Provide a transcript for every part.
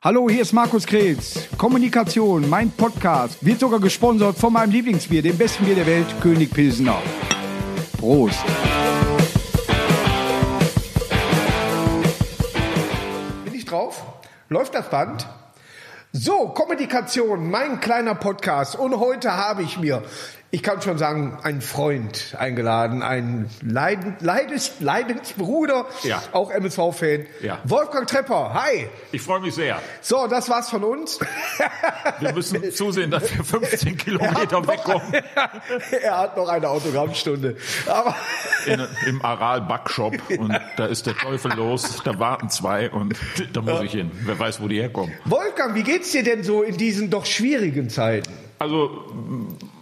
Hallo, hier ist Markus Kretz. Kommunikation, mein Podcast, wird sogar gesponsert von meinem Lieblingsbier, dem besten Bier der Welt, König Pilsener. Prost. Bin ich drauf? Läuft das Band? So, Kommunikation, mein kleiner Podcast. Und heute habe ich mir, ich kann schon sagen, einen Freund eingeladen, einen Leidend, Leides, Leidensbruder, Ja. auch MSV-Fan. Ja. Wolfgang Trepper, hi. Ich freue mich sehr. So, das war's von uns. Wir müssen zusehen, dass wir 15 Kilometer wegkommen. er hat noch eine Autogrammstunde. Aber In, Im Aral Backshop. Und da ist der Teufel los. Da warten zwei und da muss ich hin. Wer weiß, wo die herkommen. Wolfgang, wie geht's dir denn so in diesen doch schwierigen Zeiten? Also,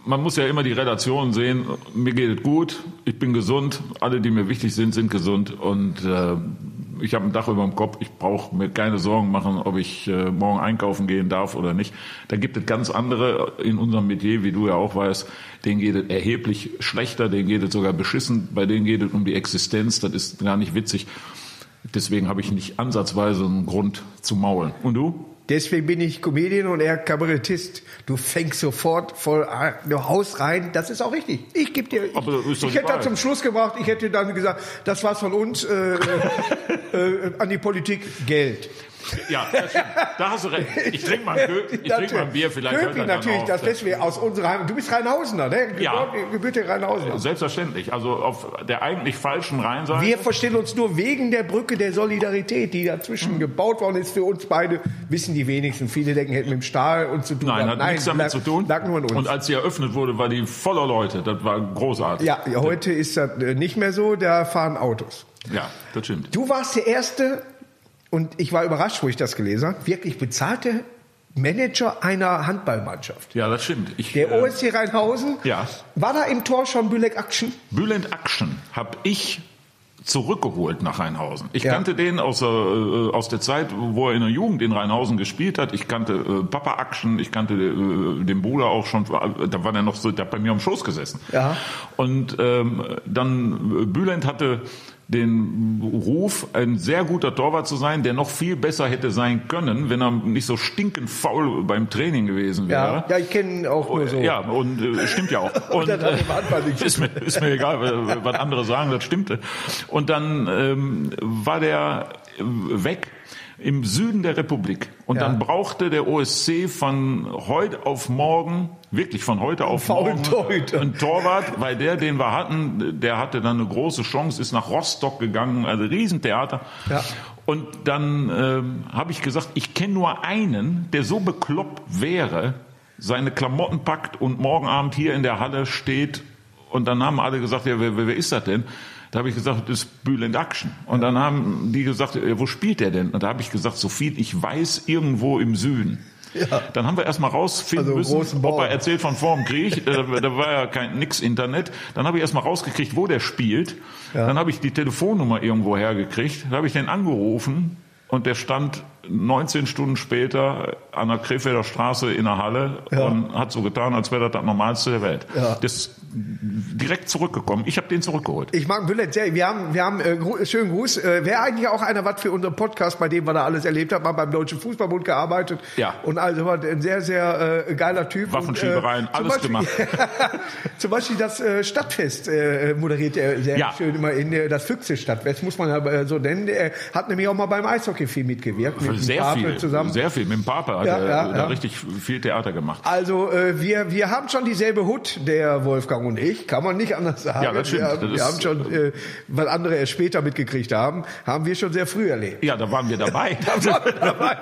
man muss ja immer die Relation sehen. Mir geht es gut. Ich bin gesund. Alle, die mir wichtig sind, sind gesund. Und äh, ich habe ein Dach über dem Kopf. Ich brauche mir keine Sorgen machen, ob ich äh, morgen einkaufen gehen darf oder nicht. Da gibt es ganz andere in unserem Metier, wie du ja auch weißt. Denen geht es erheblich schlechter. Denen geht es sogar beschissen. Bei denen geht es um die Existenz. Das ist gar nicht witzig. Deswegen habe ich nicht ansatzweise einen Grund zu maulen. Und du? Deswegen bin ich Comedian und er Kabarettist. Du fängst sofort voll du haust rein. Das ist auch richtig. Ich gebe dir. Ich, ich hätte da zum Schluss gebracht. Ich hätte dann gesagt, das war's von uns äh, äh, äh, an die Politik Geld. Ja, da hast du recht. Ich trinke mal, ein Kö- ich trinke mal ein Bier, vielleicht hört Köpi dann natürlich, das deswegen aus unserer Heimat. Du bist Rheinhausener, ne? Ja. Geburt- Gebürtiger Rheinhausener. Selbstverständlich. Also auf der eigentlich falschen Rheinseite. Wir verstehen uns nur wegen der Brücke der Solidarität, die dazwischen Mhm. gebaut worden ist für uns beide. Wissen die wenigsten. Viele denken, hätten mit dem Stahl uns zu tun. Nein, hat nichts damit lag- zu tun. Lag nur an uns. Und als sie eröffnet wurde, war die voller Leute. Das war großartig. Ja, ja, heute ist das äh, nicht mehr so, da fahren Autos. Ja, das stimmt. Du warst der Erste, und ich war überrascht, wo ich das gelesen habe, wirklich bezahlte Manager einer Handballmannschaft. Ja, das stimmt. Ich, Der äh, OSC Rheinhausen, Ja. war da im Tor schon Bülek Action? Bülent Action habe ich zurückgeholt nach Rheinhausen. Ich Ja. kannte den aus der, äh, aus der Zeit, wo er in der Jugend in Rheinhausen gespielt hat. Ich kannte äh, Papa Action, ich kannte äh, den Bruder auch schon, da war der noch so, der hat bei mir am Schoß gesessen. Ja. Und ähm, dann äh, Bülent hatte den Ruf, ein sehr guter Torwart zu sein, der noch viel besser hätte sein können, wenn er nicht so stinkend faul beim Training gewesen wäre. Ja, ja ich kenne ihn auch nur so. Ja, und äh, stimmt ja auch. Und, hat äh, ist, mir, ist mir egal, wa- was andere sagen, das stimmte. Und dann ähm, war der weg im Süden der Republik. Und Ja. dann brauchte der OSC von heute auf morgen, wirklich von heute auf morgen, Torhüter. einen Torwart, weil der, den wir hatten, der hatte dann eine große Chance, ist nach Rostock gegangen, also Riesentheater. Ja. Und dann ähm, habe ich gesagt, ich kenne nur einen, der so bekloppt wäre, seine Klamotten packt und morgen Abend hier in der Halle steht. Und dann haben alle gesagt, ja, wer, wer ist das denn? Da habe ich gesagt, das ist Bülent Action. Und dann haben die gesagt, ja, wo spielt der denn? Und da habe ich gesagt, so viel ich weiß, irgendwo im Süden. Dann haben wir erstmal rausfinden Also müssen, ob er erzählt von vorm Krieg. da, da war ja kein nix Internet. Dann habe ich erstmal rausgekriegt, wo der spielt. Dann habe ich die Telefonnummer irgendwo hergekriegt. Dann habe ich den angerufen und der stand 19 Stunden später an der Krefelder Straße in der Halle und hat so getan, als wäre das das Normalste der Welt. Ja. Das ist direkt zurückgekommen. Ich habe den zurückgeholt. Ich mag Bülent sehr. Wir haben, wir haben äh, gru- schönen Gruß. Äh, Wäre eigentlich auch einer was für unseren Podcast, bei dem wir da alles erlebt haben. Mal beim Deutschen Fußballbund gearbeitet. Ja. Und also war ein sehr, sehr äh, geiler Typ. Waffenschiebereien, Und, äh, alles Beispiel- gemacht. zum Beispiel das äh, Stadtfest äh, moderiert er sehr Ja. schön immer in äh, das Füchse-Stadtfest, muss man ja äh, so nennen. Er hat nämlich auch mal beim Eishockey viel mitgewirkt. Mit Sehr Pape viel, zusammen. sehr viel. Mit dem Papa hat Ja, er ja, da ja. richtig viel Theater gemacht. Also äh, wir, wir haben schon dieselbe Hut, der Wolfgang und ich, kann man nicht anders sagen. Ja, das stimmt. Wir, Das wir haben schon, äh, weil andere erst später mitgekriegt haben, haben wir schon sehr früh erlebt. Ja, da waren wir dabei. waren wir dabei.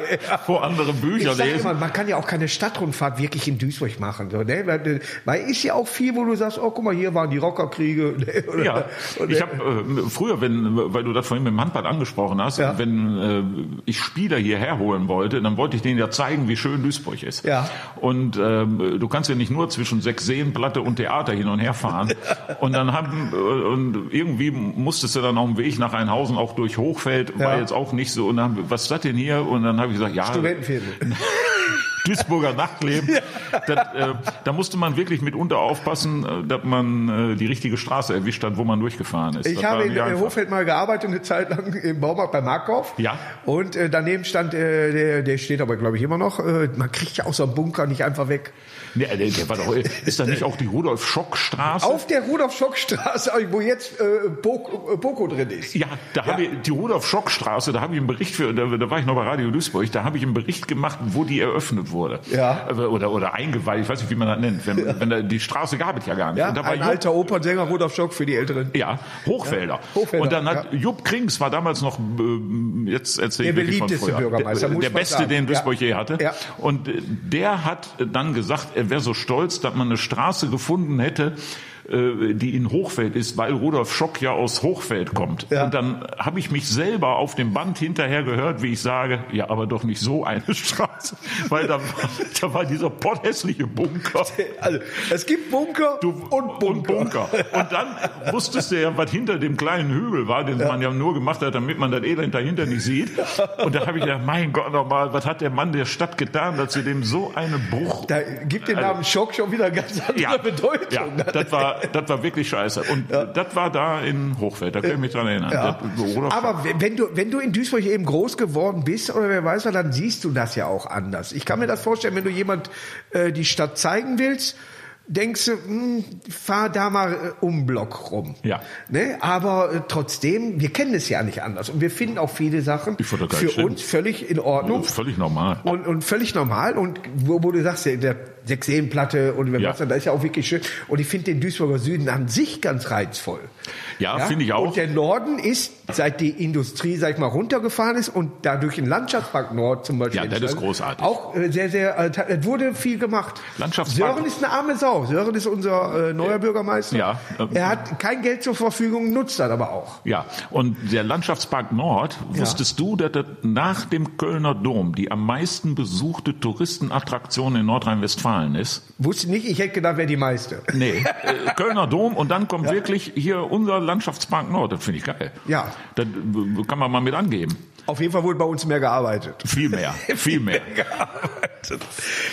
Vor andere Ich Bücher sag lesen. immer, man kann ja auch keine Stadtrundfahrt wirklich in Duisburg machen. So, ne? weil, äh, weil ist ja auch viel, wo du sagst, oh guck mal, hier waren die Rockerkriege. Ne? Oder, Ja, oder, ich habe äh, früher, wenn, weil du das vorhin mit dem Handball angesprochen hast, wenn äh, ich Spieler hierher holen wollte, dann wollte ich denen ja zeigen, wie schön Duisburg ist. Ja. Und ähm, du kannst ja nicht nur zwischen sechs Seenplatte und Theater hin und her fahren. Und dann haben äh, und irgendwie musstest du dann auf dem Weg nach Einhausen auch durch Hochfeld, war Ja. jetzt auch nicht so. Und dann, was ist das denn hier? Und dann habe ich gesagt, ja, Studentenviertel. Duisburger Nachtleben. Das, äh, da musste man wirklich mitunter aufpassen, äh, dass man äh, die richtige Straße erwischt hat, wo man durchgefahren ist. Ich Das habe in äh, einfach. Hofeld mal gearbeitet, eine Zeit lang im Baumarkt bei Markkauf. Ja. Und äh, daneben stand, äh, der, der steht aber, glaube ich, immer noch. Man kriegt ja auch so einen Bunker nicht einfach weg. Nee, der, der war doch, ist da nicht auch die Rudolf-Schock-Straße? Auf der Rudolf-Schock-Straße, wo jetzt äh, Boko, äh, Boko drin ist. Ja, da habe ich die Rudolf-Schock-Straße, da habe ich einen Bericht für, da, da war ich noch bei Radio Duisburg, da habe ich einen Bericht gemacht, wo die eröffnet wurde. Ja. Oder, oder, oder eingeweiht, ich weiß nicht, wie man das nennt. Wenn, wenn da, die Straße gab es ja gar nicht. Ja, ein alter Opernsänger, Rudolf Schock für die Älteren. Ja, Hochfelder. Hochfelder, Und dann hat ja. Jupp Krings war damals noch, ähm, jetzt erzähle ich Der beliebteste. Bürgermeister, der, der beste, sagen. den Duisburg Ja. je hatte. Ja. Und äh, der hat dann gesagt, er wäre so stolz, dass man eine Straße gefunden hätte, äh, die in Hochfeld ist, weil Rudolf Schock ja aus Hochfeld kommt. Ja. Und dann habe ich mich selber auf dem Band hinterher gehört, wie ich sage, ja, aber doch nicht so eine Straße, weil da, war- da war dieser potthässliche Bunker. Also, es gibt Bunker und Bunker. Und Bunker. Und dann wusstest du ja, was hinter dem kleinen Hügel war, den man ja nur gemacht hat, damit man das Elend dahinter nicht sieht. Und da habe ich gedacht, mein Gott nochmal, was hat der Mann der Stadt getan, dass sie dem so eine Bruch... Da gibt den Namen Schock schon wieder ganz andere Also ja, Bedeutung. ja, das war, das war wirklich scheiße. Und das war da in Hochfeld, da kann ich mich dran erinnern. Ja. Das, Aber wenn- du, wenn du in Duisburg eben groß geworden bist, oder wer weiß was, dann siehst du das ja auch anders. Ich kann mir das vorstellen, wenn du jemand äh, die Stadt zeigen willst, denkst du, hm, fahr da mal äh, um Block rum. Ja. Ne? Aber äh, trotzdem, wir kennen es ja nicht anders. Und wir finden auch viele Sachen für schlimm. uns völlig in Ordnung. Völlig normal. Und, und völlig normal. Und wo, wo du sagst, der Sechseenplatte und wer Ja. was, da ist ja auch wirklich schön. Und ich finde den Duisburger Süden an sich ganz reizvoll. Ja, finde ich auch. Und der Norden ist, seit die Industrie, sag ich mal, runtergefahren ist und dadurch ein Landschaftspark Nord zum Beispiel. Ja, das ist großartig. Auch äh, sehr, sehr, äh, ta- es wurde viel gemacht. Landschaftspark- Sören ist eine arme Sau. Sören ist unser äh, neuer Bürgermeister. Ja, ähm, er hat kein Geld zur Verfügung, nutzt das aber auch. Ja, und der Landschaftspark Nord, wusstest du, dass das nach dem Kölner Dom die am meisten besuchte Touristenattraktion in Nordrhein-Westfalen ist? Wusste nicht, ich hätte gedacht, wäre die meiste. Nee, äh, Kölner Dom und dann kommt wirklich hier unser Landschaftspark Nord. Das finde ich geil. Ja. Das äh, kann man mal mit angeben. Auf jeden Fall wurde bei uns mehr gearbeitet. Viel mehr, viel mehr.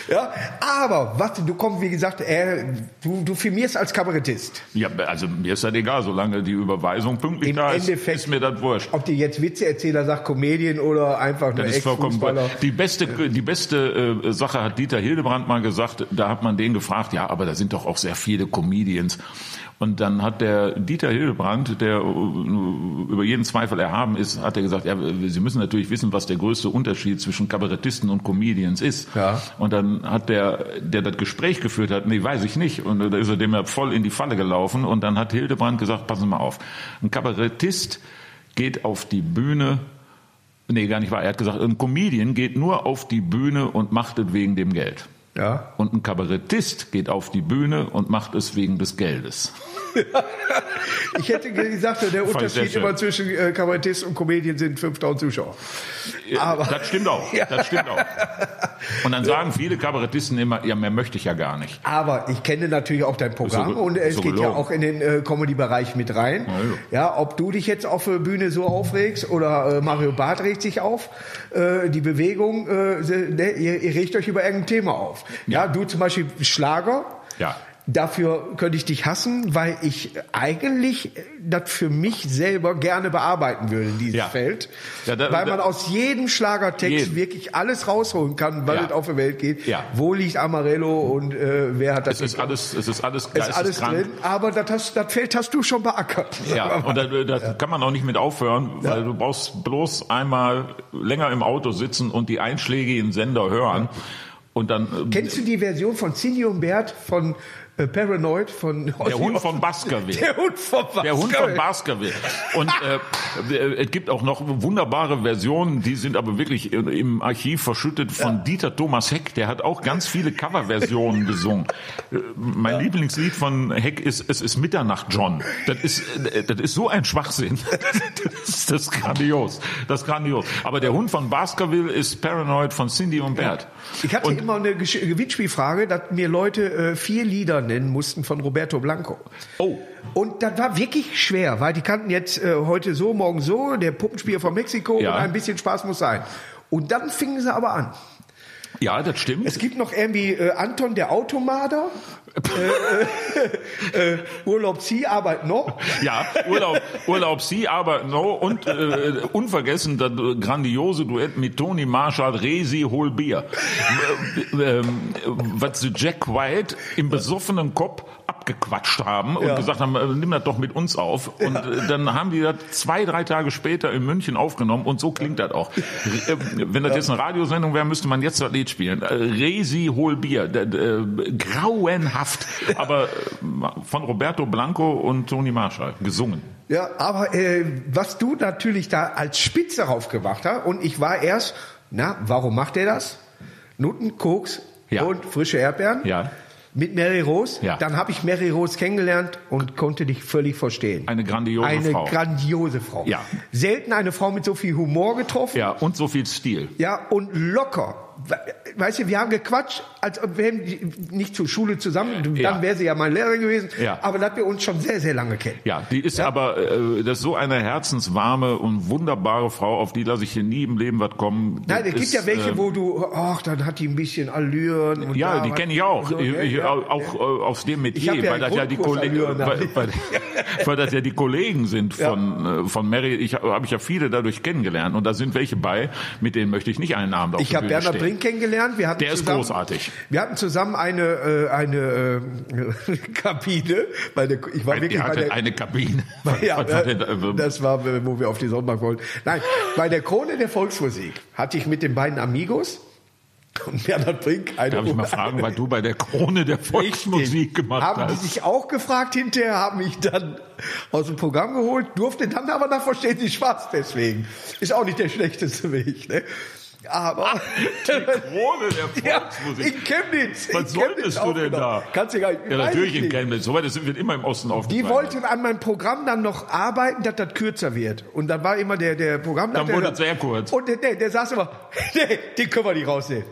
Ja, aber was du kommst, wie gesagt, äh, du, du firmierst als Kabarettist. Ja, also mir ist das egal, solange die Überweisung pünktlich Im da ist, Endeffekt- ist mir das wurscht. Ob die jetzt Witzeerzähler sagt, Comedian oder einfach nur Ex-Fußballer. Die beste, die beste äh, Sache hat Dieter Hildebrand mal gesagt. Da hat man den gefragt, ja, aber da sind doch auch sehr viele Comedians. Und dann hat der Dieter Hildebrand, der äh, über jeden Zweifel erhaben ist, hat er gesagt, ja, Sie müssen natürlich wissen, was der größte Unterschied zwischen Kabarettisten und Comedians ist. Ja. Und dann hat der, der das Gespräch geführt hat, nee, weiß ich nicht. Und da ist er dem ja voll in die Falle gelaufen. Und dann hat Hildebrand gesagt, passen Sie mal auf. Ein Kabarettist geht auf die Bühne Nee, gar nicht wahr. Er hat gesagt, ein Comedian geht nur auf die Bühne und macht es wegen dem Geld. Ja. Und ein Kabarettist geht auf die Bühne und macht es wegen des Geldes. Ich hätte gesagt, der Unterschied immer zwischen äh, Kabarettist und Comedian sind 5000 Zuschauer. Aber- das stimmt auch. Ja. Das stimmt auch. Und dann sagen viele Kabarettisten immer, ja, mehr möchte ich ja gar nicht. Aber ich kenne natürlich auch dein Programm So und es so geht ja gelogen. auch in den äh, Comedy-Bereich mit rein. Ja, Ja, ob du dich jetzt auf der Bühne so aufregst oder äh, Mario Barth regt sich auf, die Bewegung, ne, ihr, ihr regt euch über irgendein Thema auf. Ja, du zum Beispiel Schlager. Ja. Dafür könnte ich dich hassen, weil ich eigentlich das für mich selber gerne bearbeiten würde, dieses Ja. Feld. Ja, da- weil da- man aus jedem Schlagertext Jeden. wirklich alles rausholen kann, weil Ja. es auf der Welt geht. Ja. Wo liegt Amarello und äh, wer hat das Es ist alles, es ist alles ist alles drin, aber das, hast, das Feld hast du schon beackert. Ja, und da, da kann man auch nicht mit aufhören, weil du brauchst bloß einmal länger im Auto sitzen und die einschlägigen Sender hören. Und dann äh, Kennst du die Version von Cindy und Bert von Paranoid von der Hund von Baskerville. Der Hund von Baskerville. Der Hund von Baskerville. Und äh, äh, es gibt auch noch wunderbare Versionen, die sind aber wirklich im Archiv verschüttet von Dieter Thomas Heck. Der hat auch ganz viele Coverversionen gesungen. Äh, Mein Lieblingslied von Heck ist Es ist Mitternacht, John. Das ist, äh, das ist so ein Schwachsinn. Das ist, das ist grandios. Das ist grandios. Aber der Hund von Baskerville ist Paranoid von Cindy und Bert. Ich hatte Und- immer eine Gewinnspielfrage, dass mir Leute äh, vier Lieder nennen mussten von Roberto Blanco. Oh. Und das war wirklich schwer, weil die kannten jetzt äh, heute so, morgen so, der Puppenspieler von Mexiko Ja. und ein bisschen Spaß muss sein. Und dann fingen sie aber an. Ja, das stimmt. Es gibt noch irgendwie äh, Anton der Automader. äh, äh, äh, Urlaub Sie, Arbeit noch. Ja, Urlaub, Urlaub Sie, aber no und äh, unvergessen das grandiose Duett mit Tony Marshall, Resi, hol Bier. Äh, ähm, was Jack White im besoffenen Kopf abgequatscht haben und Ja. gesagt haben, äh, nimm das doch mit uns auf. Und äh, dann haben die das zwei, drei Tage später in München aufgenommen und so klingt das auch. Äh, Wenn das jetzt eine Radiosendung wäre, müsste man jetzt das Lied spielen. Resi, hol Bier. Grauenhaft. Aber von Roberto Blanco und Tony Marshall gesungen. Ja, aber äh, was du natürlich da als Spitze raufgemacht hast, und ich war erst, na, warum macht er das? Nutten, Koks Ja. und frische Erdbeeren. Ja. Mit Mary Rose. Ja. Dann habe ich Mary Rose kennengelernt und konnte dich völlig verstehen. Eine grandiose eine Frau. grandiose Frau. Ja. Selten eine Frau mit so viel Humor getroffen. Ja, und so viel Stil. Ja, und locker. We- Weißt du, wir haben gequatscht, als ob wir nicht zur Schule zusammen, Ja. dann wäre sie ja mein Lehrer gewesen, Ja. aber dass wir uns schon sehr, sehr lange kennen. Ja, die ist aber äh, das ist so eine herzenswarme und wunderbare Frau, auf die lasse ich hier nie im Leben was kommen. Nein, es gibt ja welche, ähm, wo du, ach, dann hat die ein bisschen Allüren. Und Ja, die kenne ich auch. So, ich, ja, ich, ja, auch ja. äh, aus dem Metier, ja weil das ja die Kollegen, weil, weil, weil das ja die Kollegen sind von äh, von Mary. Ich habe ich ja viele dadurch kennengelernt und da sind welche bei, mit denen möchte ich nicht einen Abend auf Ich habe Bühne Bernhard stehen. Brink kennengelernt. Wir hatten Der ist zusammen, großartig. Wir hatten zusammen eine äh, eine äh, Kabine. Bei der, ich war wirklich bei der, eine Kabine. Ja, da, äh, das war, wo wir auf die Sonnenbank wollten. Nein, bei der Krone der Volksmusik hatte ich mit den beiden Amigos und Bernhard Brink eine Darf ich mal fragen, weil du bei der Krone der Volksmusik gemacht haben die hast? sich auch gefragt hinterher, haben mich dann aus dem Programm geholt, durfte dann aber nach Verstehen Sie Spaß deswegen. Ist auch nicht der schlechteste Weg, ne? Aber Die Krone der ja, Volksmusik. in Chemnitz. in Was Chemnitz solltest du denn da? Kannst du gar nicht. Ja, natürlich ich in. Chemnitz. Soweit das wird immer im Osten Die aufgezeichnet. wollten an meinem Programm dann noch arbeiten, dass das kürzer wird. Und dann war immer der, der Programmleiter. Dann wurde es sehr kurz. Und der, der, der saß immer, nee, den können wir nicht rausnehmen.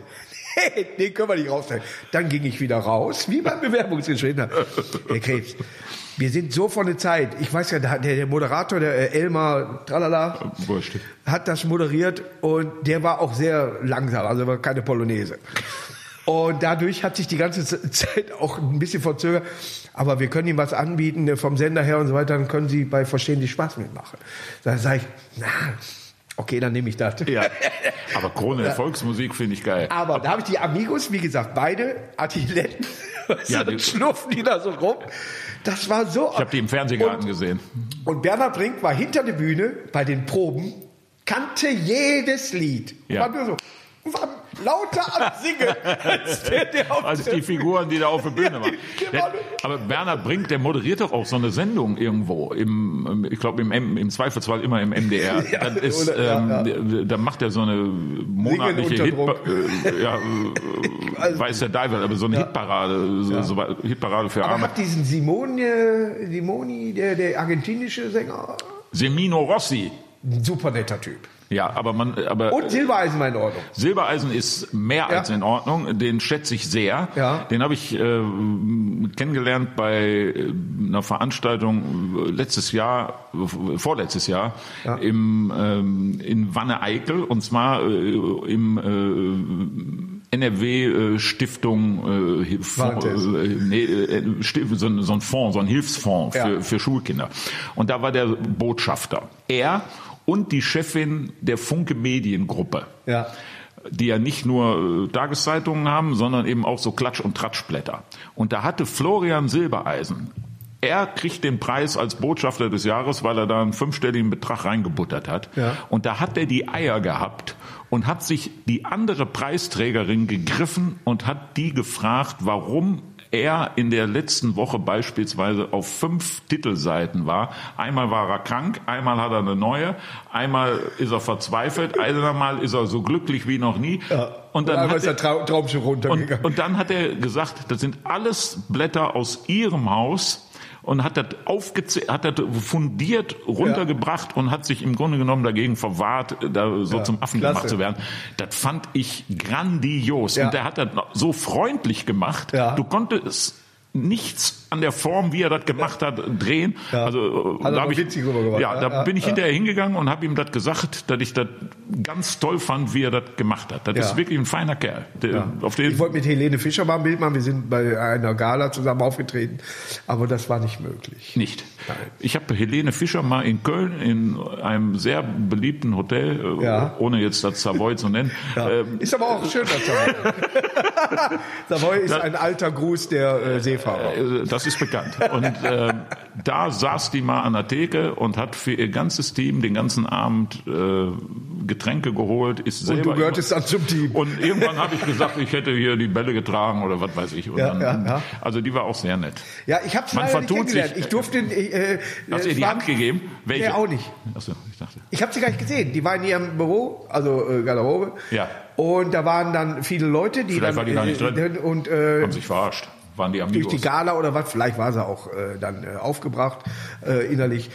Nee, den können wir nicht rausnehmen. Dann ging ich wieder raus, wie beim Bewerbungsgespräch. Herr Krebs, wir sind so von der Zeit. Ich weiß ja, der, der Moderator, der äh, Elmar Tralala, Wurscht. hat das moderiert und der war auch sehr langsam, also war keine Polonaise. Und dadurch hat sich die ganze Zeit auch ein bisschen verzögert. Aber wir können ihm was anbieten äh, vom Sender her und so weiter, dann können Sie bei Verstehen die Spaß mitmachen. Da sage ich, na, okay, dann nehme ich das. Ja. Aber Krone der Volksmusik finde ich geil. Aber da habe ich die Amigos, wie gesagt, beide Artilletten, weißt Ja, die- dann schlurfen die da so rum. Das war so. Ich habe die im Fernsehgarten gesehen. Und Bernhard Brink war hinter der Bühne bei den Proben, kannte jedes Lied. Ja. War nur so, lauter am Singen als der, der auf Also der die Figuren, die da auf der Bühne Ja, waren. waren- aber Bernhard Brink, der moderiert doch auch so eine Sendung irgendwo. Im, ich glaube, im, im Zweifelsfall immer im MDR. Ja, das ist, oder- ja, ähm, ja. Da macht er so eine monatliche Hit, äh, ja, äh, weiß der Diver, aber so eine Hitparade, so, so Hitparade für Aber Arme. hat diesen Simone, Simoni, der, der argentinische Sänger, Semino Rossi. Super netter Typ. Ja, aber man, aber Und Silbereisen war in Ordnung. Silbereisen ist mehr Ja. als in Ordnung. Den schätze ich sehr. Ja. Den habe ich äh, kennengelernt bei äh, einer Veranstaltung äh, letztes Jahr, äh, vorletztes Jahr Ja. im ähm, in Wanne-Eickel und zwar äh, im äh, NRW äh, Stiftung äh, Fonds, nee, äh, so ein Fonds, so ein Hilfsfonds für, Ja. für Schulkinder. Und da war der Botschafter. Er und die Chefin der Funke Mediengruppe Ja. die ja nicht nur äh, Tageszeitungen haben, sondern eben auch so Klatsch- und Tratschblätter. Und da hatte Florian Silbereisen, er kriegt den Preis als Botschafter des Jahres, weil er da einen fünfstelligen Betrag reingebuttert hat. Ja. Und da hat er die Eier gehabt und hat sich die andere Preisträgerin gegriffen und hat die gefragt, warum er in der letzten Woche beispielsweise auf fünf Titelseiten war. Einmal war er krank, einmal hat er eine neue, einmal ist er verzweifelt, einmal ist er so glücklich wie noch nie. Und dann hat er, Trau Traum schon und, runtergegangen. und dann hat er gesagt, das sind alles Blätter aus ihrem Haus und hat das aufgezählt, hat das fundiert runtergebracht und hat sich im Grunde genommen dagegen verwahrt, da so Ja, zum Affen klasse. gemacht zu werden. Das fand ich grandios. Ja. Und der hat das so freundlich gemacht. Ja. Du konntest nichts an der Form, wie er das gemacht hat, drehen. Ja. Also Hat da, hab ich, rübergebracht. ja, Ja, da bin ich hinterher hingegangen und habe ihm das gesagt, dass ich das ganz toll fand, wie er das gemacht hat. Das ist wirklich ein feiner Kerl. Der, Auf den Ich wollte mit Helene Fischer mal ein Bild machen. Wir sind bei einer Gala zusammen aufgetreten, aber das war nicht möglich. Nicht. Nein. Ich habe Helene Fischer mal in Köln in einem sehr beliebten Hotel, äh, ohne jetzt das Savoy zu nennen, ähm, ist aber auch schön, das Savoy. Savoy ist ein alter Gruß der äh, Seefahrer. äh, das ist bekannt. Und äh, da saß die mal an der Theke und hat für ihr ganzes Team den ganzen Abend äh, Getränke geholt, ist Und selber du gehörtest dann zum Team. Und irgendwann habe ich gesagt, ich hätte hier die Bälle getragen oder was weiß ich. Und Ja, dann, ja, ja. Also die war auch sehr nett. Ja, ich habe es Man leider nicht vertut kennengelernt. sich. Ich durfte, äh, äh, Hast du ihr die Hand gegeben? Welche? Nee, auch nicht. Achso, ich dachte. Ich habe sie gar nicht gesehen. Die war in ihrem Büro, also äh, Garderobe. Ja. Und da waren dann viele Leute, die Vielleicht dann war die gar nicht äh, drin. und äh, Haben sich verarscht. Waren die durch Amigos. die Gala oder was, vielleicht war sie auch äh, dann äh, aufgebracht äh, innerlich,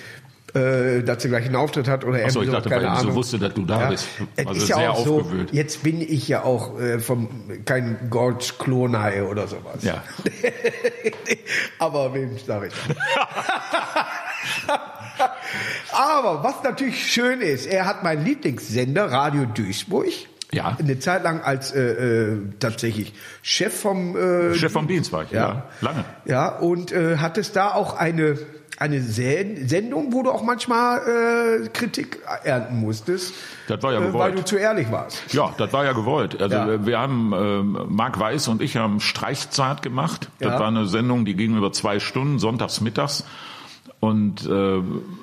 äh, dass sie gleich einen Auftritt hat oder Ach so, irgendwie ich dachte, keine weil sie so Ahnung. wusste, dass du da bist. Es Also ist ja sehr auch so, aufgewühlt. jetzt bin ich ja auch äh, vom kein George Clooney oder sowas. Ja. Aber wem sage ich? Aber was natürlich schön ist, er hat meinen Lieblingssender Radio Duisburg. Ja. Eine Zeit lang als äh, äh, tatsächlich Chef vom äh, Chef vom Dienst war ich, ja. Ja. Lange. ja, und äh, hat es da auch eine, eine Sen Sendung, wo du auch manchmal äh, Kritik ernten musstest, Das war ja äh, weil gewollt. du zu ehrlich warst. Ja, das war ja gewollt. Also Ja. äh, wir haben, ähm, Marc Weiß und ich haben Streichzeit gemacht. Das Ja. war eine Sendung, die ging über zwei Stunden, sonntags mittags. Und äh,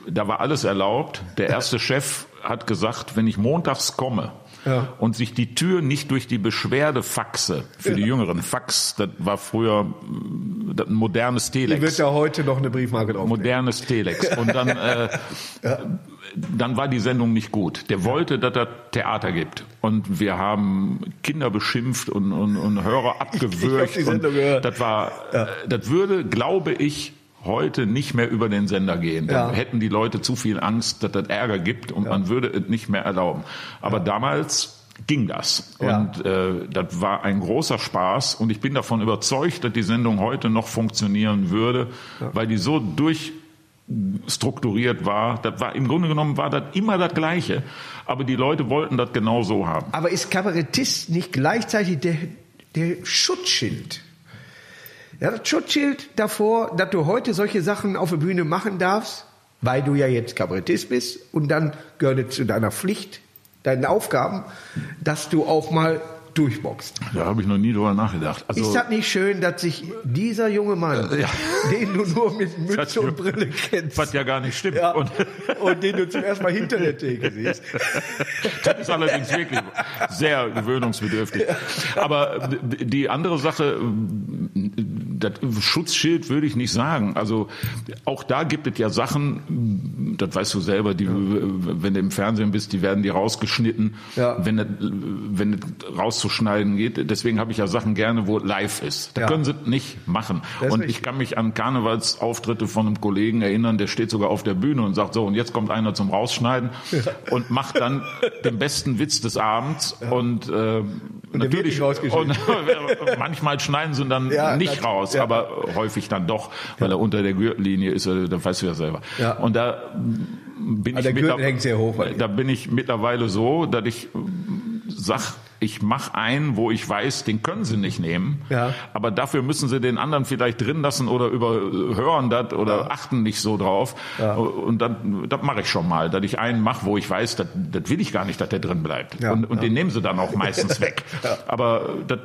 da war alles erlaubt. Der erste Chef hat gesagt, wenn ich montags komme Ja. und sich die Tür nicht durch die Beschwerde faxe, für die Jüngeren, Fax, das war früher mm, ein modernes Hier Telex. wird ja heute noch eine Briefmarke drauf. modernes Telex. Und dann, äh, dann war die Sendung nicht gut. Der wollte, dass er Theater gibt. Und wir haben Kinder beschimpft und, und, und Hörer Ich abgewürgt. die Sendung und das war, äh, das würde, glaube ich, heute nicht mehr über den Sender gehen. Da Ja. hätten die Leute zu viel Angst, dass das Ärger gibt und man würde es nicht mehr erlauben. Aber damals ging das. Ja. Und äh, das war ein großer Spaß und ich bin davon überzeugt, dass die Sendung heute noch funktionieren würde, weil die so durchstrukturiert war. Das war im Grunde genommen war das immer das Gleiche, aber die Leute wollten das genau so haben. Aber ist Kabarettist nicht gleichzeitig der, der Schutzschild? Ja, das Schutzschild davor, dass du heute solche Sachen auf der Bühne machen darfst, weil du ja jetzt Kabarettist bist und dann gehört es zu deiner Pflicht, deinen Aufgaben, dass du auch mal durchboxst. Da habe ich noch nie drüber nachgedacht. Also, ist das nicht schön, dass sich dieser junge Mann, ja. den du nur mit Mütze und Brille kennst, was ja gar nicht stimmt. ja, Und und den du zum ersten Mal hinter der Theke siehst, Das ist allerdings wirklich sehr gewöhnungsbedürftig. Aber die andere Sache, das Schutzschild würde ich nicht sagen. Also auch da gibt es ja Sachen, das weißt du selber, die, wenn du im Fernsehen bist, die werden die rausgeschnitten, Ja. wenn es wenn es rauszuschneiden geht. Deswegen habe ich ja Sachen gerne, wo live ist. Da Ja. können sie nicht machen. Das Und richtig. ich kann mich an Karnevalsauftritte von einem Kollegen erinnern, der steht sogar auf der Bühne und sagt so, und jetzt kommt einer zum Rausschneiden und macht dann den besten Witz des Abends und, äh, wird natürlich und manchmal schneiden sie dann Ja, nicht das- raus, ja. aber häufig dann doch, weil er unter der Gürtellinie ist, äh, da weißt du ja selber. Ja. Und da bin ich der Gürtel hängt sehr hoch. Da bin ich mittlerweile so, dass ich sag, ich mache einen, wo ich weiß, den können sie nicht nehmen. Ja. Aber dafür müssen sie den anderen vielleicht drin lassen oder überhören das oder achten nicht so drauf. Und dann, das mache ich schon mal, dass ich einen mache, wo ich weiß, das, will ich gar nicht, dass der drin bleibt. Ja, und und ja. den nehmen sie dann auch meistens weg. Aber das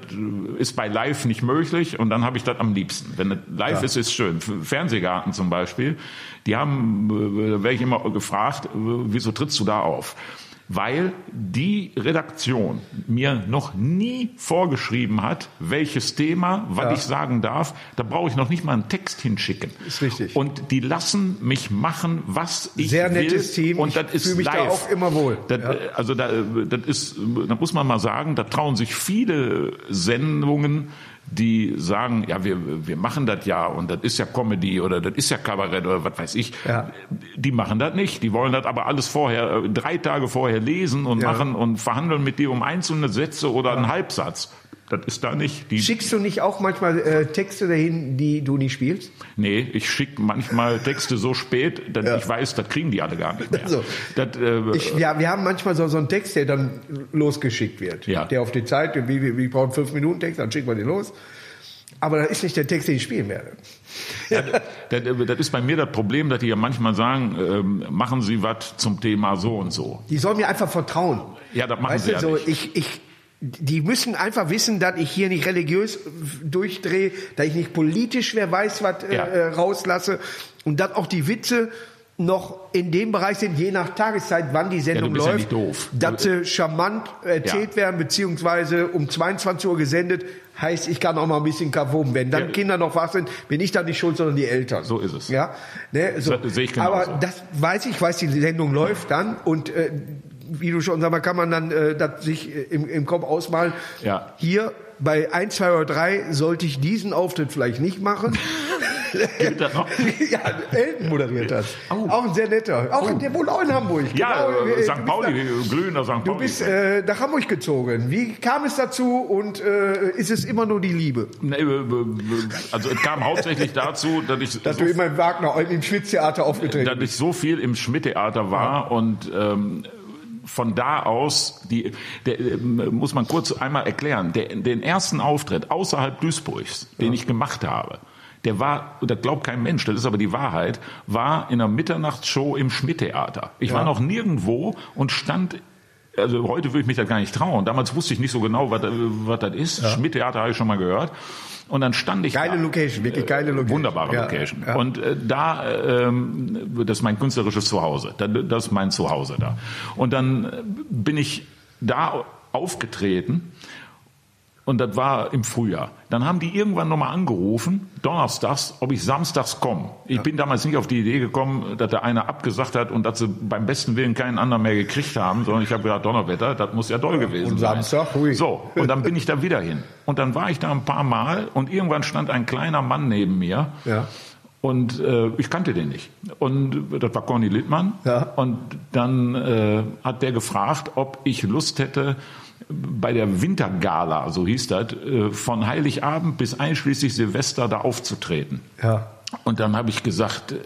ist bei Live nicht möglich und dann habe ich das am liebsten. Wenn das live ist, ist schön. Fernsehgarten zum Beispiel, die haben, äh, da werde ich immer gefragt, äh, wieso trittst du da auf? Weil die Redaktion mir noch nie vorgeschrieben hat, welches Thema, was Ja. ich sagen darf. Da brauche ich noch nicht mal einen Text hinschicken. Ist richtig. Und die lassen mich machen, was ich Sehr will. nettes Team. Und Ich das ist fühle mich da live. auch immer wohl. Das, Ja. äh, Also da, äh, das ist, da muss man mal sagen, da trauen sich viele Sendungen, die sagen, ja, wir, wir machen das ja und das ist ja Comedy oder das ist ja Kabarett oder was weiß ich. Ja. Die machen das nicht. Die wollen das aber alles vorher, äh, drei Tage vorher lesen und Ja. machen und verhandeln mit dir um einzelne Sätze oder einen Halbsatz. Das ist da nicht. Die, Schickst du nicht auch manchmal äh, Texte dahin, die du nicht spielst? nee, ich schicke manchmal Texte so spät, dass ich weiß, das kriegen die alle gar nicht mehr. So. Das, äh, Ich, ja, wir haben manchmal so, so einen Text, der dann losgeschickt wird. Ja. Der auf die Zeit, wie, wie, wir brauchen fünf Minuten Text, dann schicken wir den los. Aber das ist nicht der Text, den ich spielen werde. das, das, das ist bei mir das Problem, dass die ja manchmal sagen, ähm, machen Sie was zum Thema so und so. Die sollen mir einfach vertrauen. Ja, das machen weißt sie ja so, nicht. ich, ich, die müssen einfach wissen, dass ich hier nicht religiös durchdrehe, dass ich nicht politisch, wer weiß, was Ja. äh, rauslasse und dass auch die Witze noch in dem Bereich sind, je nach Tageszeit, wann die Sendung ja läuft, doof. dass sie charmant erzählt Ja. werden, beziehungsweise um 22 Uhr gesendet, heißt, ich kann auch mal ein bisschen kavoben. Wenn dann Ja. Kinder noch wach sind, bin ich dann nicht schuld, sondern die Eltern. So ist es. Ja, ne, so. Das sehe ich genauso. Aber das weiß ich, weiß die Sendung läuft dann und äh, wie du schon sagst, kann man dann äh, das sich äh, im, im Kopf ausmalen. Ja. Hier bei 1, 2 oder 3 sollte ich diesen Auftritt vielleicht nicht machen. Gilt das noch? ja, Elton moderiert das. Oh. Auch ein sehr netter. Auch der wohl auch in Hamburg. Ja, Genau, äh, äh, St. Pauli, da- glühender St. Pauli. Du bist äh, nach Hamburg gezogen. Wie kam es dazu und äh, ist es immer nur die Liebe? Nee, äh, äh, also es kam hauptsächlich dazu, dass ich, Dass so, du immer im Wagner, im Schwitztheater aufgetreten dass ich so viel im Schmidt-Theater war und ähm, von da aus, die, der, äh, muss man kurz einmal erklären, der, den ersten Auftritt außerhalb Duisburgs, den ich gemacht habe, der war, das glaubt kein Mensch, das ist aber die Wahrheit, war in einer Mitternachtsshow im Schmidt-Theater. Ich war noch nirgendwo und stand also heute würde ich mich das gar nicht trauen. Damals wusste ich nicht so genau, was, was das ist. Schmidt-Theater habe ich schon mal gehört. Und dann stand ich Geile da. Location, wirklich geile Location. Wunderbare Ja, Location. ja. Und äh, da, ähm, das ist mein künstlerisches Zuhause. Da- Das ist mein Zuhause da. Und dann äh, bin ich da aufgetreten. Und das war im Frühjahr. Dann haben die irgendwann nochmal angerufen, donnerstags, ob ich samstags komme. Ich bin damals nicht auf die Idee gekommen, dass der eine abgesagt hat und dass sie beim besten Willen keinen anderen mehr gekriegt haben, sondern ich habe gedacht, Donnerwetter, das muss ja doll gewesen Und sein. Samstag, hui. So, und dann bin ich da wieder hin. Und dann war ich da ein paar Mal und irgendwann stand ein kleiner Mann neben mir. Ja. Und äh, ich kannte den nicht. Und das war Conny Littmann. Ja. Und dann äh, hat der gefragt, ob ich Lust hätte, bei der Wintergala, so hieß das, äh, von Heiligabend bis einschließlich Silvester da aufzutreten. Ja. Und dann habe ich gesagt, äh,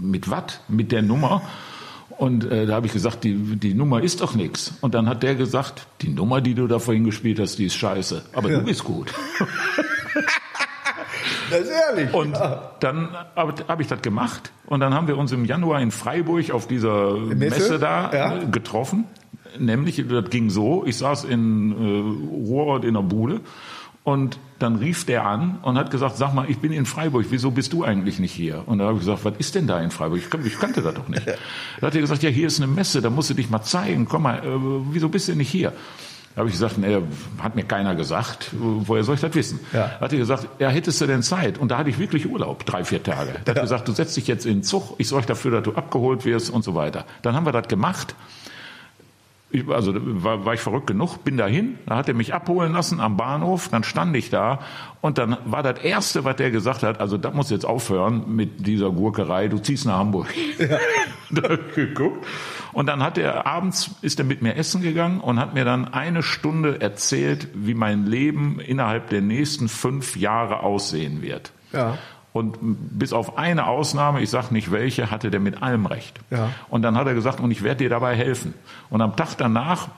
mit was? Mit der Nummer? Und äh, da habe ich gesagt, die, die Nummer ist doch nichts. Und dann hat der gesagt, die Nummer, die du da vorhin gespielt hast, die ist scheiße. Aber du bist gut. Das ist ehrlich. Und dann habe hab ich das gemacht. Und dann haben wir uns im Januar in Freiburg auf dieser Messe, Messe? da Ja. äh, getroffen. Nämlich, das ging so, ich saß in äh, Ruhrort in der Bude und dann rief der an und hat gesagt, sag mal, ich bin in Freiburg, wieso bist du eigentlich nicht hier? Und da habe ich gesagt, was ist denn da in Freiburg? Ich, kan- ich kannte das doch nicht. Da hat er gesagt, ja, hier ist eine Messe, da musst du dich mal zeigen, komm mal, äh, wieso bist du nicht hier? Da habe ich gesagt, nee, hat mir keiner gesagt, woher soll ich das wissen? Ja. Da hat er gesagt, ja, hättest du denn Zeit? Und da hatte ich wirklich Urlaub, drei, vier Tage. Da hat er gesagt, du setzt dich jetzt in den Zug, ich sorge dafür, dass du abgeholt wirst und so weiter. Dann haben wir das gemacht. Ich, also war, war ich verrückt genug, bin dahin, da hat er mich abholen lassen am Bahnhof, dann stand ich da und dann war das Erste, was der gesagt hat, also das muss jetzt aufhören mit dieser Gurkerei, du ziehst nach Hamburg. da hab ich geguckt. Und dann hat er abends, ist er mit mir essen gegangen und hat mir dann eine Stunde erzählt, wie mein Leben innerhalb der nächsten fünf Jahre aussehen wird. Ja. Und bis auf eine Ausnahme, ich sage nicht welche, hatte der mit allem recht. Ja. Und dann hat er gesagt, und ich werde dir dabei helfen. Und am Tag danach,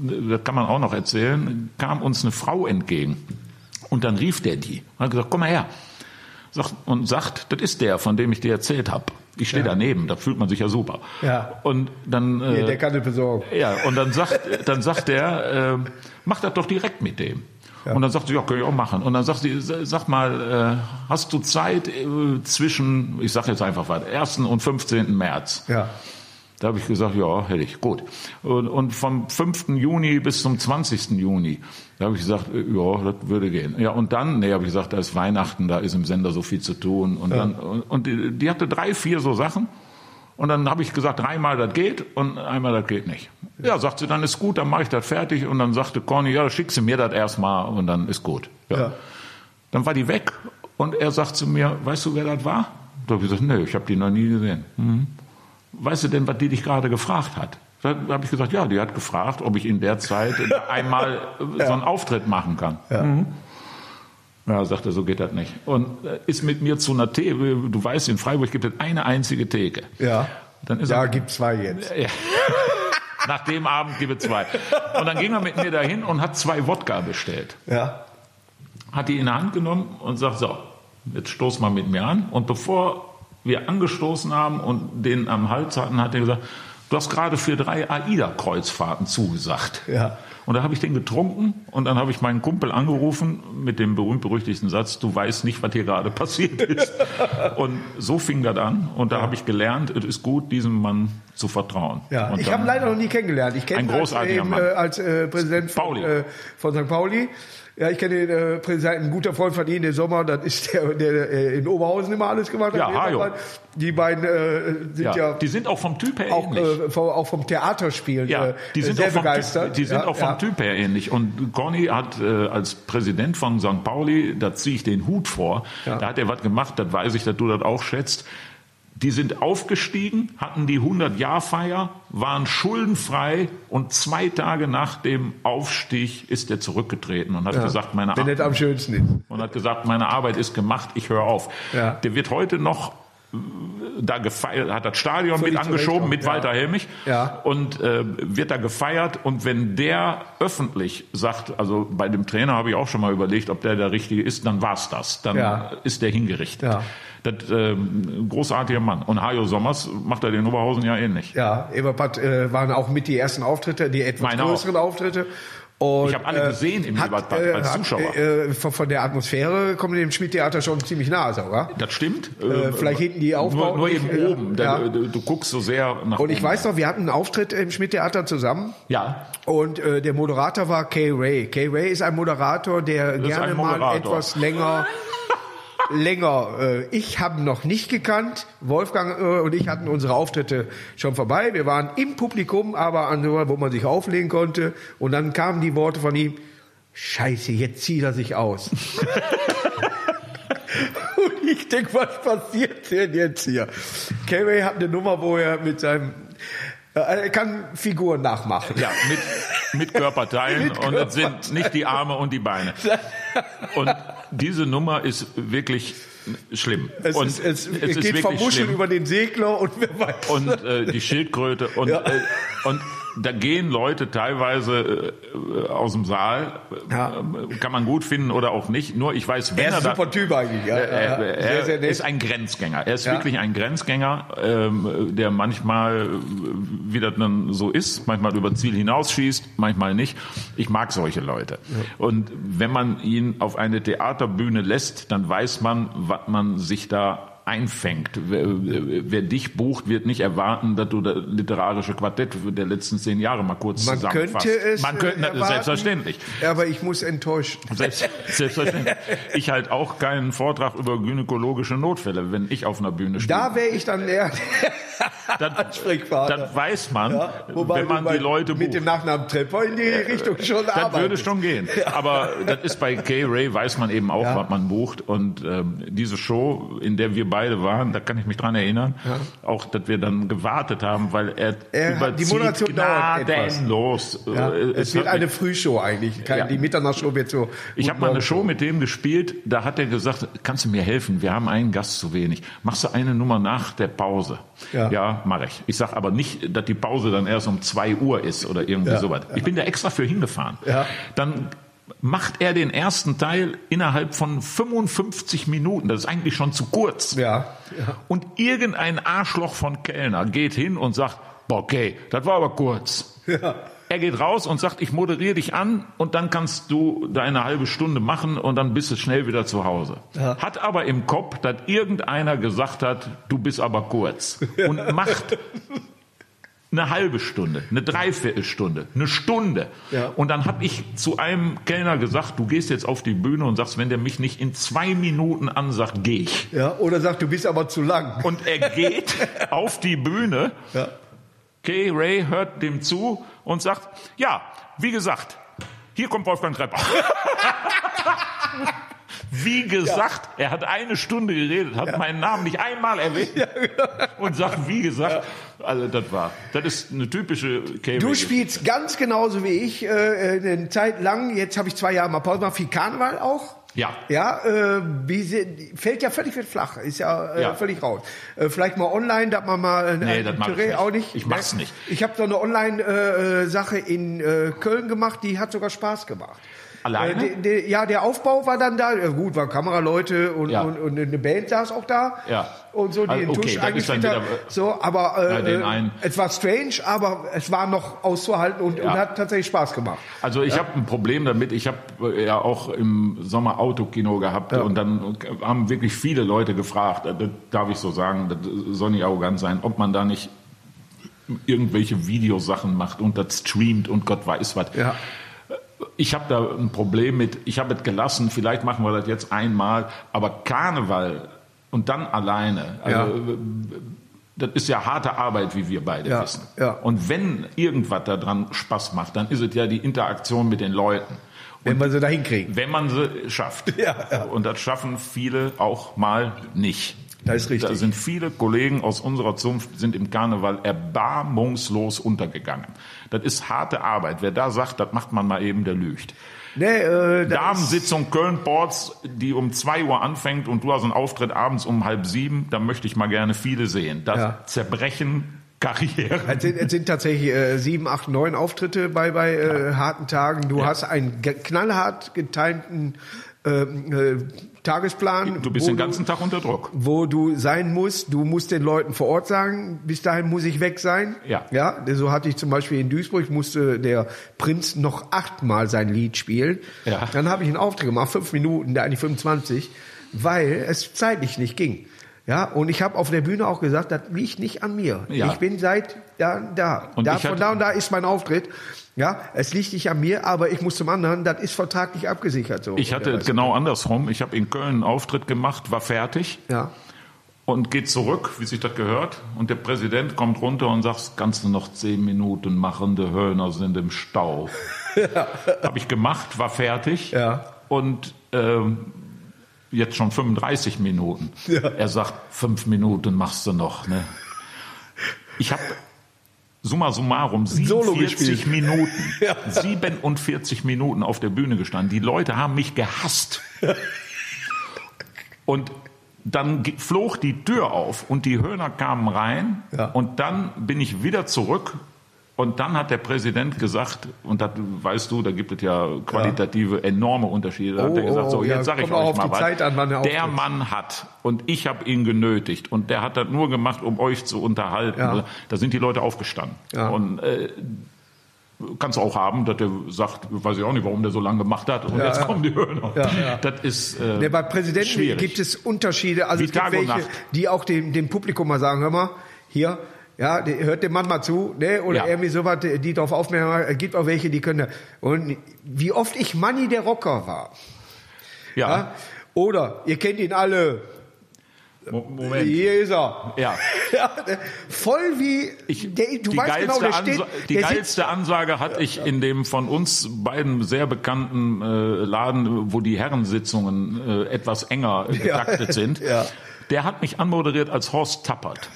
das kann man auch noch erzählen, kam uns eine Frau entgegen. Und dann rief der die und hat gesagt, komm mal her. Und sagt, das ist der, von dem ich dir erzählt habe. Ich stehe daneben, da fühlt man sich ja super. Ja. Und dann, äh, der kann das besorgen. ja, und dann sagt, dann sagt er, äh, mach das doch direkt mit dem. Und dann sagt sie, ja, kann ich auch machen. Und dann sagt sie, sag mal, äh, hast du Zeit äh, zwischen, ich sag jetzt einfach was, 1. und 15. März? Ja. Da habe ich gesagt, ja, hätte ich, gut. Und, und vom 5. Juni bis zum 20. Juni, da habe ich gesagt, äh, ja, das würde gehen. Ja, und dann, nee, habe ich gesagt, da ist Weihnachten, da ist im Sender so viel zu tun. Und dann, und, und die, die hatte drei, vier so Sachen. Und dann habe ich gesagt, dreimal das geht und einmal das geht nicht. Ja, sagt sie, dann ist gut, dann mache ich das fertig. Und dann sagte Conny, ja, schick sie mir das erstmal und dann ist gut. Ja. Ja. Dann war die weg und er sagt zu mir, weißt du, wer das war? Da habe ich gesagt, nee, ich habe die noch nie gesehen. Mhm. Weißt du denn, was die dich gerade gefragt hat? Da habe ich gesagt, ja, die hat gefragt, ob ich in der Zeit einmal äh, so einen Auftritt machen kann. Ja. Mhm. Ja, sagte, so geht das nicht. Und äh, ist mit mir zu einer Theke. Du weißt, in Freiburg gibt es eine einzige Theke. Ja. Dann ist ja, er, gibt zwei jetzt. Ja. Nach dem Abend gibt es zwei. Und dann ging er mit mir dahin und hat zwei Wodka bestellt. Ja. Hat die in der Hand genommen und sagt, so, jetzt stoß mal mit mir an. Und bevor wir angestoßen haben und den am Hals hatten, hat er gesagt, du hast gerade für drei AIDA-Kreuzfahrten zugesagt. Ja. Und da habe ich den getrunken und dann habe ich meinen Kumpel angerufen mit dem berühmt-berüchtigten Satz, du weißt nicht, was hier gerade passiert ist. und so fing das an und da ja. habe ich gelernt, es ist gut, diesem Mann zu vertrauen. Ja, und ich habe leider noch nie kennengelernt. Ich kenne ihn als, eben, äh, als äh, Präsident von, äh, von St. Pauli. Ja, ich kenne den äh, Präsidenten, ein guter Freund von Ihnen, der Sommer, das ist der, der äh, in Oberhausen immer alles gemacht hat. Ja, Hajo. Die beiden äh, sind ja, ja, Die sind auch vom Typ her auch, ähnlich. Äh, vom, auch vom Theaterspielen ja, äh, die sind sehr auch vom begeistert. Typ, die sind ja, auch vom ja. Typ her ähnlich. Und Conny hat äh, als Präsident von St. Pauli, da ziehe ich den Hut vor, da hat er was gemacht, das weiß ich, dass du das auch schätzt. Die sind aufgestiegen, hatten die 100-Jahr-Feier, waren schuldenfrei und zwei Tage nach dem Aufstieg ist er zurückgetreten und hat ja, gesagt, meine Arbeit, am schönsten ist. und hat gesagt, meine Arbeit ist gemacht, ich höre auf. Ja. Der wird heute noch da gefeiert, hat das Stadion Völlig mit angeschoben mit Walter ja. Helmich ja. und äh, wird da gefeiert und wenn der öffentlich sagt, also bei dem Trainer habe ich auch schon mal überlegt, ob der der Richtige ist, dann war's das, dann ja. ist der hingerichtet. Ja. Das äh, großartiger Mann. Und Hajo Sommers macht er den Oberhausen ja ähnlich. Ja, Eberpart äh, waren auch mit die ersten Auftritte, die etwas Meine größeren auch. Auftritte. Und, ich habe alle gesehen im Ebertbad äh, als Zuschauer. Äh, von, von, der Atmosphäre kommen dem Schmidt-Theater schon ziemlich nahe sogar. Das stimmt. Äh, vielleicht hinten die Aufbau. Nur, nur eben äh, oben. Da, ja. du, du, guckst so sehr nach Und ich oben. weiß noch, wir hatten einen Auftritt im Schmidt-Theater zusammen. Ja. Und äh, der Moderator war Kay Ray. Kay Ray ist ein Moderator, der das gerne Moderator. mal etwas länger länger. Äh, ich habe noch nicht gekannt. Wolfgang äh, und ich hatten unsere Auftritte schon vorbei. Wir waren im Publikum, aber an wo man sich auflegen konnte. Und dann kamen die Worte von ihm: Scheiße, jetzt zieht er sich aus. und ich denke, was passiert denn jetzt hier? Carey hat eine Nummer, wo er mit seinem er kann Figuren nachmachen. Ja, mit, mit Körperteilen mit und es sind nicht die Arme und die Beine. Und diese Nummer ist wirklich schlimm. Es, und ist, es, es, es geht vom Muscheln über den Segler und wer weiß. Und äh, die Schildkröte und, ja. äh, und da gehen Leute teilweise äh, aus dem Saal, ja. äh, kann man gut finden oder auch nicht. Nur ich weiß, wenn er ist er ein super Typ eigentlich. Ja. Er, er, er sehr, sehr ist ein Grenzgänger. Er ist ja. wirklich ein Grenzgänger, ähm, der manchmal, wie das dann so ist, manchmal über Ziel hinausschießt, manchmal nicht. Ich mag solche Leute. Und wenn man ihn auf eine Theaterbühne lässt, dann weiß man, was man sich da einfängt. Wer, wer, dich bucht, wird nicht erwarten, dass du das literarische Quartett der letzten zehn Jahre mal kurz Man zusammenfasst. Könnte es Man könnte erwarten, selbstverständlich. Aber ich muss enttäuschen. Selbst, selbstverständlich. Ich halt auch keinen Vortrag über gynäkologische Notfälle, wenn ich auf einer Bühne stehe. Da wäre ich dann eher Ansprechpartner. Das weiß man, ja, wenn man die Leute bucht. Mit dem Nachnamen Trepper in die Richtung schon Das arbeitet. würde schon gehen. Aber das ist bei Kay Ray, weiß man eben auch, ja. was man bucht. Und ähm, diese Show, in der wir beide waren, da kann ich mich dran erinnern, ja. auch, dass wir dann gewartet haben, weil er, er überzieht die Moderation gnadenlos. Ja, äh, es, es wird eine Frühshow eigentlich. Keine, ja. Die Mitternachtshow wird so. Ich habe mal eine Show mit dem gespielt, da hat er gesagt, kannst du mir helfen? Wir haben einen Gast zu wenig. Machst du eine Nummer nach der Pause? Ja, ja mache ich. Ich sag aber nicht, dass die Pause dann erst um zwei Uhr ist oder irgendwie ja, sowas. Ich bin da extra für hingefahren. Ja. Dann macht er den ersten Teil innerhalb von 55 Minuten. Das ist eigentlich schon zu kurz. Ja. ja. Und irgendein Arschloch von Kellner geht hin und sagt, okay, das war aber kurz. Ja. Er geht raus und sagt, ich moderiere dich an und dann kannst du deine halbe Stunde machen und dann bist du schnell wieder zu Hause. Ja. Hat aber im Kopf, dass irgendeiner gesagt hat, du bist aber kurz. Und macht eine halbe Stunde, eine Dreiviertelstunde, eine Stunde. Ja. Und dann habe ich zu einem Kellner gesagt, du gehst jetzt auf die Bühne und sagst, wenn der mich nicht in zwei Minuten ansagt, gehe ich. Ja, oder sagt, du bist aber zu lang. Und er geht auf die Bühne. Ja. Kay Ray hört dem zu und sagt, ja, wie gesagt, hier kommt Wolfgang Trepper. wie gesagt, er hat eine Stunde geredet, hat meinen Namen nicht einmal erwähnt genau. und sagt, wie gesagt, also das war, das ist eine typische Käfig. Du spielst ganz genauso wie ich, äh, eine Zeit lang, jetzt habe ich zwei Jahre mal Pause gemacht, viel Karneval auch. Ja. Ja, äh, wie sie, fällt ja völlig flach, ist ja, äh, Ja. völlig raus. Äh, vielleicht mal online, dass man mal ein Nee, ich Touré nicht. auch nicht. Ich mach's nicht. Ich habe so eine Online-Sache in äh, Köln gemacht, die hat sogar Spaß gemacht. Alleine? Äh, de, de, ja, der Aufbau war dann da. Ja, gut, waren Kameraleute und, Ja. und, und eine Band saß auch da. Ja. Und so, die Also, okay, Tusch wieder- So, aber äh, Ja, äh, es war strange, aber es war noch auszuhalten und, und Ja. hat tatsächlich Spaß gemacht. Also ich habe ein Problem damit. Ich habe äh, ja auch im Sommer Autokino gehabt und dann haben wirklich viele Leute gefragt, äh, das darf ich so sagen, das soll nicht arrogant sein, ob man da nicht irgendwelche Videosachen macht und das streamt und Gott weiß was. Ja. Ich habe da ein Problem mit, ich habe es gelassen, vielleicht machen wir das jetzt einmal, aber Karneval und dann alleine, also, Ja. das ist ja harte Arbeit, wie wir beide Ja, wissen. ja. Und wenn irgendwas daran Spaß macht, dann ist es ja die Interaktion mit den Leuten. Wenn wir sie da hinkriegen. Wenn man sie schafft. Ja, ja. Und das schaffen viele auch mal nicht. Das ist richtig. Da sind viele Kollegen aus unserer Zunft sind im Karneval erbarmungslos untergegangen. Das ist harte Arbeit. Wer da sagt, das macht man mal eben, der lügt. Nee, äh, Damensitzung Köln-Ports, die um 2 Uhr anfängt und du hast einen Auftritt abends um halb sieben, da möchte ich mal gerne viele sehen. Das Ja. zerbrechen Karrieren. Es sind, es sind tatsächlich äh, sieben, acht, neun Auftritte bei, bei äh, harten Tagen. Du hast einen knallhart geteilten ähm, äh, Tagesplan. Du bist wo den ganzen Tag unter Druck. wo du sein musst. Du musst den Leuten vor Ort sagen, bis dahin muss ich weg sein. Ja. Ja, so hatte ich zum Beispiel in Duisburg, musste der Prinz noch achtmal sein Lied spielen. Ja. Dann habe ich einen Auftritt gemacht, fünf Minuten, der eigentlich 25, weil es zeitlich nicht ging. Ja, und ich habe auf der Bühne auch gesagt, das liegt nicht an mir. Ja. Ich bin seit da, da. Und da von hatte- da und da ist mein Auftritt. Ja, es liegt nicht an mir, aber ich muss zum anderen, das ist vertraglich abgesichert so. Ich hatte Ja, es genau andersrum. Ich habe in Köln einen Auftritt gemacht, war fertig Ja. und geht zurück, wie sich das gehört. Und der Präsident kommt runter und sagt, kannst du noch zehn Minuten machen, die Höhner sind im Stau. Habe ich gemacht, war fertig. Ja. Und ähm, jetzt schon 35 Minuten. Er sagt, fünf Minuten machst du noch. Ne? Ich habe summa summarum Solo 47 gespielt. Minuten, 47 Minuten auf der Bühne gestanden. Die Leute haben mich gehasst. Und dann flog die Tür auf und die Höhner kamen rein Ja. und dann bin ich wieder zurück und dann hat der Präsident gesagt, und das weißt du, da gibt es ja qualitative enorme Unterschiede, da hat Oh, er gesagt, so oh, ja, jetzt sage ich euch mal was, an, er der. Mann hat und ich habe ihn genötigt und der hat das nur gemacht, um euch zu unterhalten. Ja. Da sind die Leute aufgestanden. Ja. Und äh, kannst du auch haben, dass der sagt, weiß ich auch nicht, warum der so lange gemacht hat. Und Ja, jetzt ja. kommen die Höhner. Ja, ja. Das ist äh, Ja, bei Präsidenten schwierig. gibt es Unterschiede. Also Wie es gibt welche, die auch dem, dem Publikum mal sagen, hör mal, hier, ja, hört dem Mann mal zu, ne? Oder Ja. irgendwie sowas, die darauf aufmerken, es gibt auch welche, die können. Und wie oft ich Manny der Rocker war. ja. Ja? Oder ihr kennt ihn alle. Mo- Moment. Hier ist er. Ja. Ja, voll wie Ich, der, du die weißt genau, der steht, Ansa die der geilste Ansage hatte ich in dem von uns beiden sehr bekannten äh, Laden, wo die Herrensitzungen äh, etwas enger äh, Ja. getaktet sind. Ja. Der hat mich anmoderiert als Horst Tappert.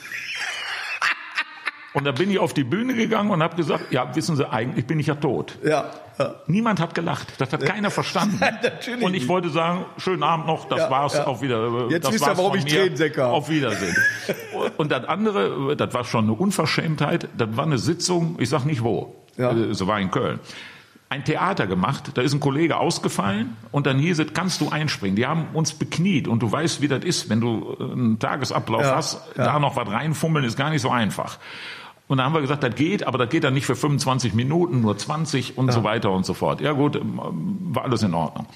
Und da bin ich auf die Bühne gegangen und habe gesagt, ja, wissen Sie, eigentlich bin ich ja tot. ja, ja. Niemand hat gelacht. Das hat keiner verstanden. Natürlich und ich wollte sagen, schönen Abend noch, das Ja, war's ja. auf wieder. Jetzt das wisst ihr, warum ich. Tränensäcke habe. Auf Wiedersehen. und das andere, das war schon eine Unverschämtheit. Das war eine Sitzung, ich sag nicht wo. Ja. Äh, So war in Köln. Ein Theater gemacht, da ist ein Kollege ausgefallen und dann hieß es, kannst du einspringen. Die haben uns bekniet und du weißt, wie das ist, wenn du äh, einen Tagesablauf Ja, hast, ja. da noch was reinfummeln, ist gar nicht so einfach. Und dann haben wir gesagt, das geht, aber das geht dann nicht für 25 Minuten, nur 20 und so weiter und so fort. Ja gut, ähm, war alles in Ordnung.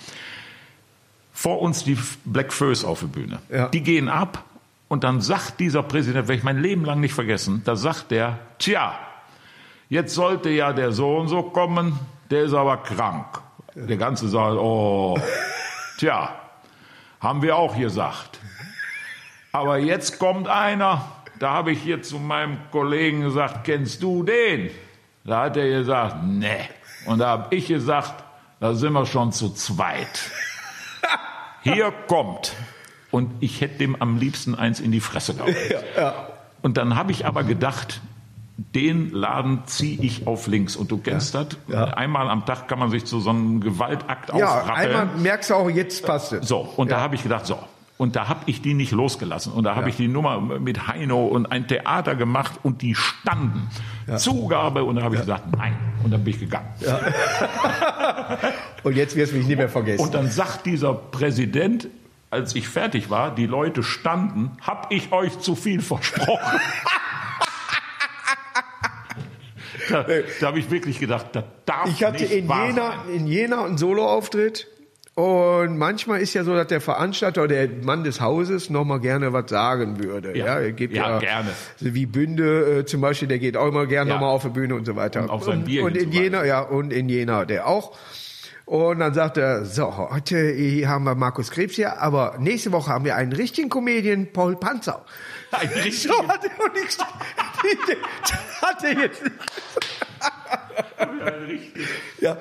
Vor uns die Black Föß auf der Bühne. Ja. Die gehen ab und dann sagt dieser Präsident, werde ich mein Leben lang nicht vergessen, da sagt der, tja, jetzt sollte ja der so und so kommen, der ist aber krank. Der ganze Saal, oh, tja, haben wir auch gesagt. Aber jetzt kommt einer, da habe ich hier zu meinem Kollegen gesagt, kennst du den? Da hat er gesagt, nee. Und da habe ich gesagt, da sind wir schon zu zweit. hier kommt. Und ich hätte dem am liebsten eins in die Fresse gehauen. Und dann habe ich aber gedacht, den Laden ziehe ich auf links. Und du kennst das. Einmal am Tag kann man sich zu so einem Gewaltakt Ja, aufrappeln. einmal merkst du auch, jetzt passt es. So, und da habe ich gedacht, so. Und da habe ich die nicht losgelassen. Und da habe ich die Nummer mit Heino und ein Theater gemacht und die standen. Zugabe. Und da habe ich gesagt, nein. Und dann bin ich gegangen. Und jetzt wirst du mich nicht mehr vergessen. Und dann sagt dieser Präsident, als ich fertig war, die Leute standen, hab ich euch zu viel versprochen. da da habe ich wirklich gedacht, das darf Ich hatte nicht in wahr Jena, sein. in Jena einen Soloauftritt. Und manchmal ist ja so, dass der Veranstalter oder der Mann des Hauses noch mal gerne was sagen würde. Ja, Ja. er gibt Ja, ja, gerne. So wie Bünde äh, zum Beispiel, der geht auch immer gerne Ja. noch mal auf die Bühne und so weiter. Um auf sein und, Bier und in hinzuweisen. Jena, ja, und in Jena der auch. Und dann sagt er, so, heute hier haben wir Markus Krebs hier, aber nächste Woche haben wir einen richtigen Comedian, Paul Panzer. Ein So richtiger- hat er noch nichts. hat er jetzt Ja,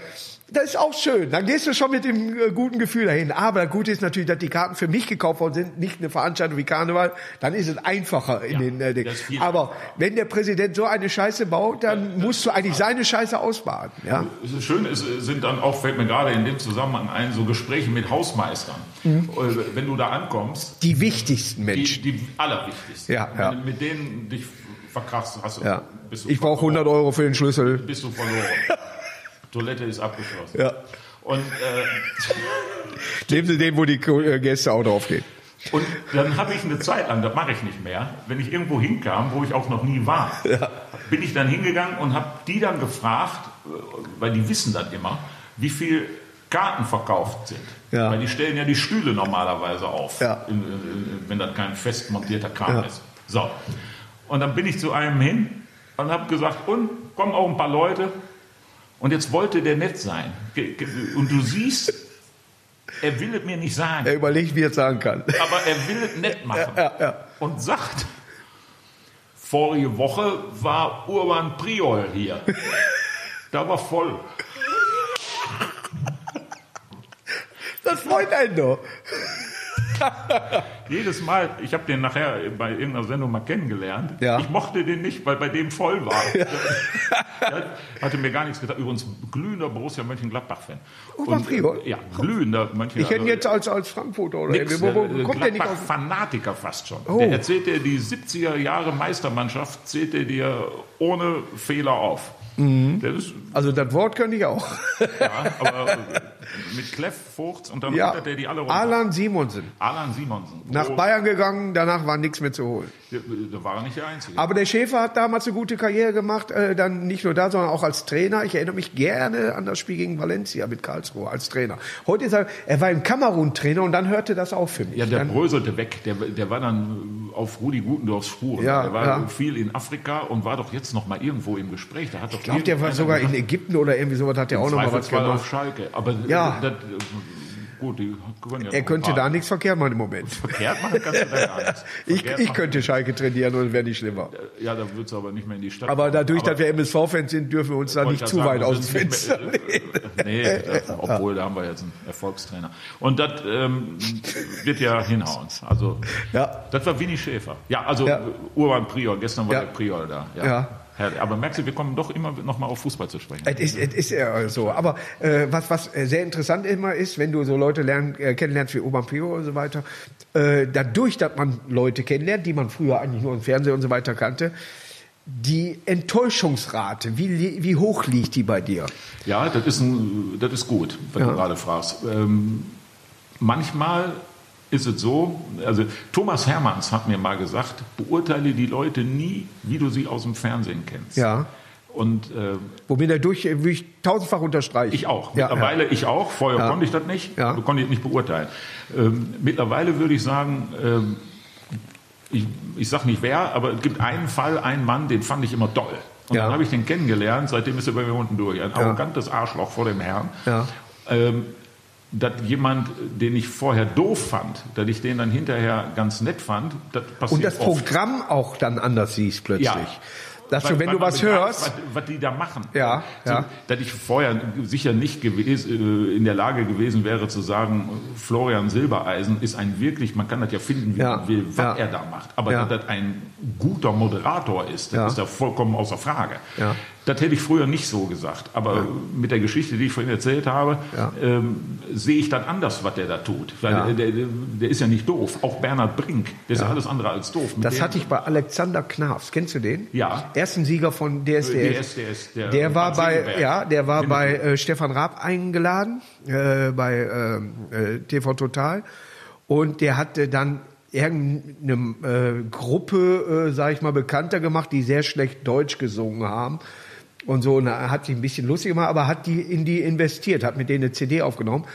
das ist auch schön. Dann gehst du schon mit dem äh, guten Gefühl dahin. Aber das Gute ist natürlich, dass die Karten für mich gekauft worden sind, nicht eine Veranstaltung wie Karneval. Dann ist es einfacher in Ja, den äh, Dingen. das Aber wenn der Präsident so eine Scheiße baut, dann musst du eigentlich seine Scheiße ausbaden. Ja, Das Schöne ist, sind dann auch, fällt mir gerade in dem Zusammenhang ein, so Gespräche mit Hausmeistern. Mhm. Äh, Wenn du da ankommst, die wichtigsten die, Menschen. die allerwichtigsten. Ja, ja. Mit denen dich verkrachst, hast du, Ja. bist du Ich brauche verloren. 100 Euro für den Schlüssel. Bist du verloren. Toilette ist abgeschlossen. Ja. Und, äh, Nehmen Sie den, wo die äh, Gäste auch draufgehen. und dann habe ich eine Zeit lang, das mache ich nicht mehr, wenn ich irgendwo hinkam, wo ich auch noch nie war, bin ich dann hingegangen und habe die dann gefragt, weil die wissen das immer, wie viel Karten verkauft sind. Ja. Weil die stellen ja die Stühle normalerweise auf, Ja. in, in, wenn das kein fest montierter Kran Ja. ist. So. Und dann bin ich zu einem hin und habe gesagt, und kommen auch ein paar Leute. Und jetzt wollte der nett sein. Und du siehst, er will es mir nicht sagen, Er überlegt, wie er es sagen kann. aber er will es nett machen. Ja, ja. Und sagt, vorige Woche war Urban Priol hier. Da war voll. Das freut einen doch. Jedes Mal, ich habe den nachher bei irgendeiner Sendung mal kennengelernt. Ja. Ich mochte den nicht, weil bei dem voll war. Der hatte mir gar nichts gedacht. Übrigens glühender Borussia Mönchengladbach-Fan. Urban Und, Priol? Ja, glühender Mönchengladbach. Ich hätte jetzt als, als Frankfurter oder Nix. Wo, wo äh, kommt der nicht aus? Gladbach-Fanatiker fast schon. Oh. Der erzählt dir die 70er Jahre Meistermannschaft, zählt er dir ohne Fehler auf. Mhm. Der ist, Also das Wort könnte ich auch. ja, aber äh, mit Kleff, Furcht und dann Ja, runtert er die alle runter. Alan Simonsen. Alan Simonsen. Nach Oh, Bayern gegangen, danach war nichts mehr zu holen. der- Da war er nicht der Einzige. Aber der Schäfer hat damals eine gute Karriere gemacht, äh, dann nicht nur da, sondern auch als Trainer. Ich erinnere mich gerne an das Spiel gegen Valencia mit Karlsruhe als Trainer. Heute ist er, er war im Kamerun-Trainer und dann hörte das auf für mich. Ja, der dann, bröselte weg. Der, der war dann auf Rudi Gutendorfs Spuren. Ja, der war ja. viel in Afrika und war doch jetzt noch mal irgendwo im Gespräch. Ich glaube, der war sogar in gesagt, Ägypten oder irgendwie sowas, hat er auch noch mal was gemacht. auf Schalke. Aber Ja. Das, gut, die können ja Er könnte da nichts verkehrt machen im Moment. Verkehrt machen kannst du da gar nichts. Ich, ich könnte Schalke trainieren und wäre nicht schlimmer. Ja, da würdest du aber nicht mehr in die Stadt. Aber dadurch, Aber- dass wir MSV-Fans sind, dürfen wir uns da nicht ich zu ja weit sagen, aus dem Fenster Nee, das, obwohl da haben wir jetzt einen Erfolgstrainer. Und das ähm, wird ja hinhauen. Also, Ja. das war Winnie Schäfer. Ja, also Ja. Urban Priol. Gestern war Ja. der Priol da. Ja. Aber merkst du, wir kommen doch immer noch mal auf Fußball zu sprechen. Es ist, es ist ja so. Aber äh, was, was äh, sehr interessant immer ist, wenn du so Leute lernen, äh, kennenlernst wie Urban Pio und so weiter, äh, dadurch, dass man Leute kennenlernt, die man früher eigentlich nur im Fernsehen und so weiter kannte, die Enttäuschungsrate, wie, wie hoch liegt die bei dir? Ja, das ist, ein, das ist gut, was Ja. du gerade fragst. Ähm, manchmal ist es so, also Thomas Hermanns hat mir mal gesagt, beurteile die Leute nie, wie du sie aus dem Fernsehen kennst. Ja. Und äh, Womit er durch, würde ich tausendfach unterstreichen. ich auch. Ja, Mittlerweile ich auch. Vorher Ja. konnte ich das nicht. Ja. Konnte ich nicht beurteilen. Ähm, mittlerweile würde ich sagen, ähm, ich, ich sage nicht wer, aber es gibt einen Fall, einen Mann, den fand ich immer toll. Und Ja. dann habe ich den kennengelernt, seitdem ist er bei mir unten durch. Ein arrogantes Arschloch vor dem Herrn. Ja. Ähm, dass jemand, den ich vorher doof fand, dass ich den dann hinterher ganz nett fand, das passiert Und das oft. Programm auch dann anders siehst plötzlich. Ja. Dass du, wenn du was hörst- was, was die da machen. Ja, so, ja. Dass ich vorher sicher nicht gewesen, äh, in der Lage gewesen wäre zu sagen, Florian Silbereisen ist ein wirklich, man kann das ja finden, wie Ja, man will, was ja. er da macht. Aber Ja. dass das ein guter Moderator ist, das Ja. ist da vollkommen außer Frage. Ja. Das hätte ich früher nicht so gesagt. Aber mit der Geschichte, die ich vorhin erzählt habe, Ja. ähm, sehe ich dann anders, was der da tut. Weil Ja. der, der, der ist ja nicht doof. Auch Bernhard Brink, der ist ja alles andere als doof. Mit Das hatte ich bei Alexander Knafs. Kennst du den? Ja. Ersten Sieger von DSDS. DSDS, der Der war bei, ja, der war Winnetou. bei äh, Stefan Raab eingeladen, äh, bei ähm, äh, TV Total. Und der hatte dann irgendeine äh, Gruppe, äh, sag ich mal, bekannter gemacht, die sehr schlecht Deutsch gesungen haben. Und so, und er hat sich ein bisschen lustig gemacht, aber hat die in die investiert, hat mit denen eine CD aufgenommen.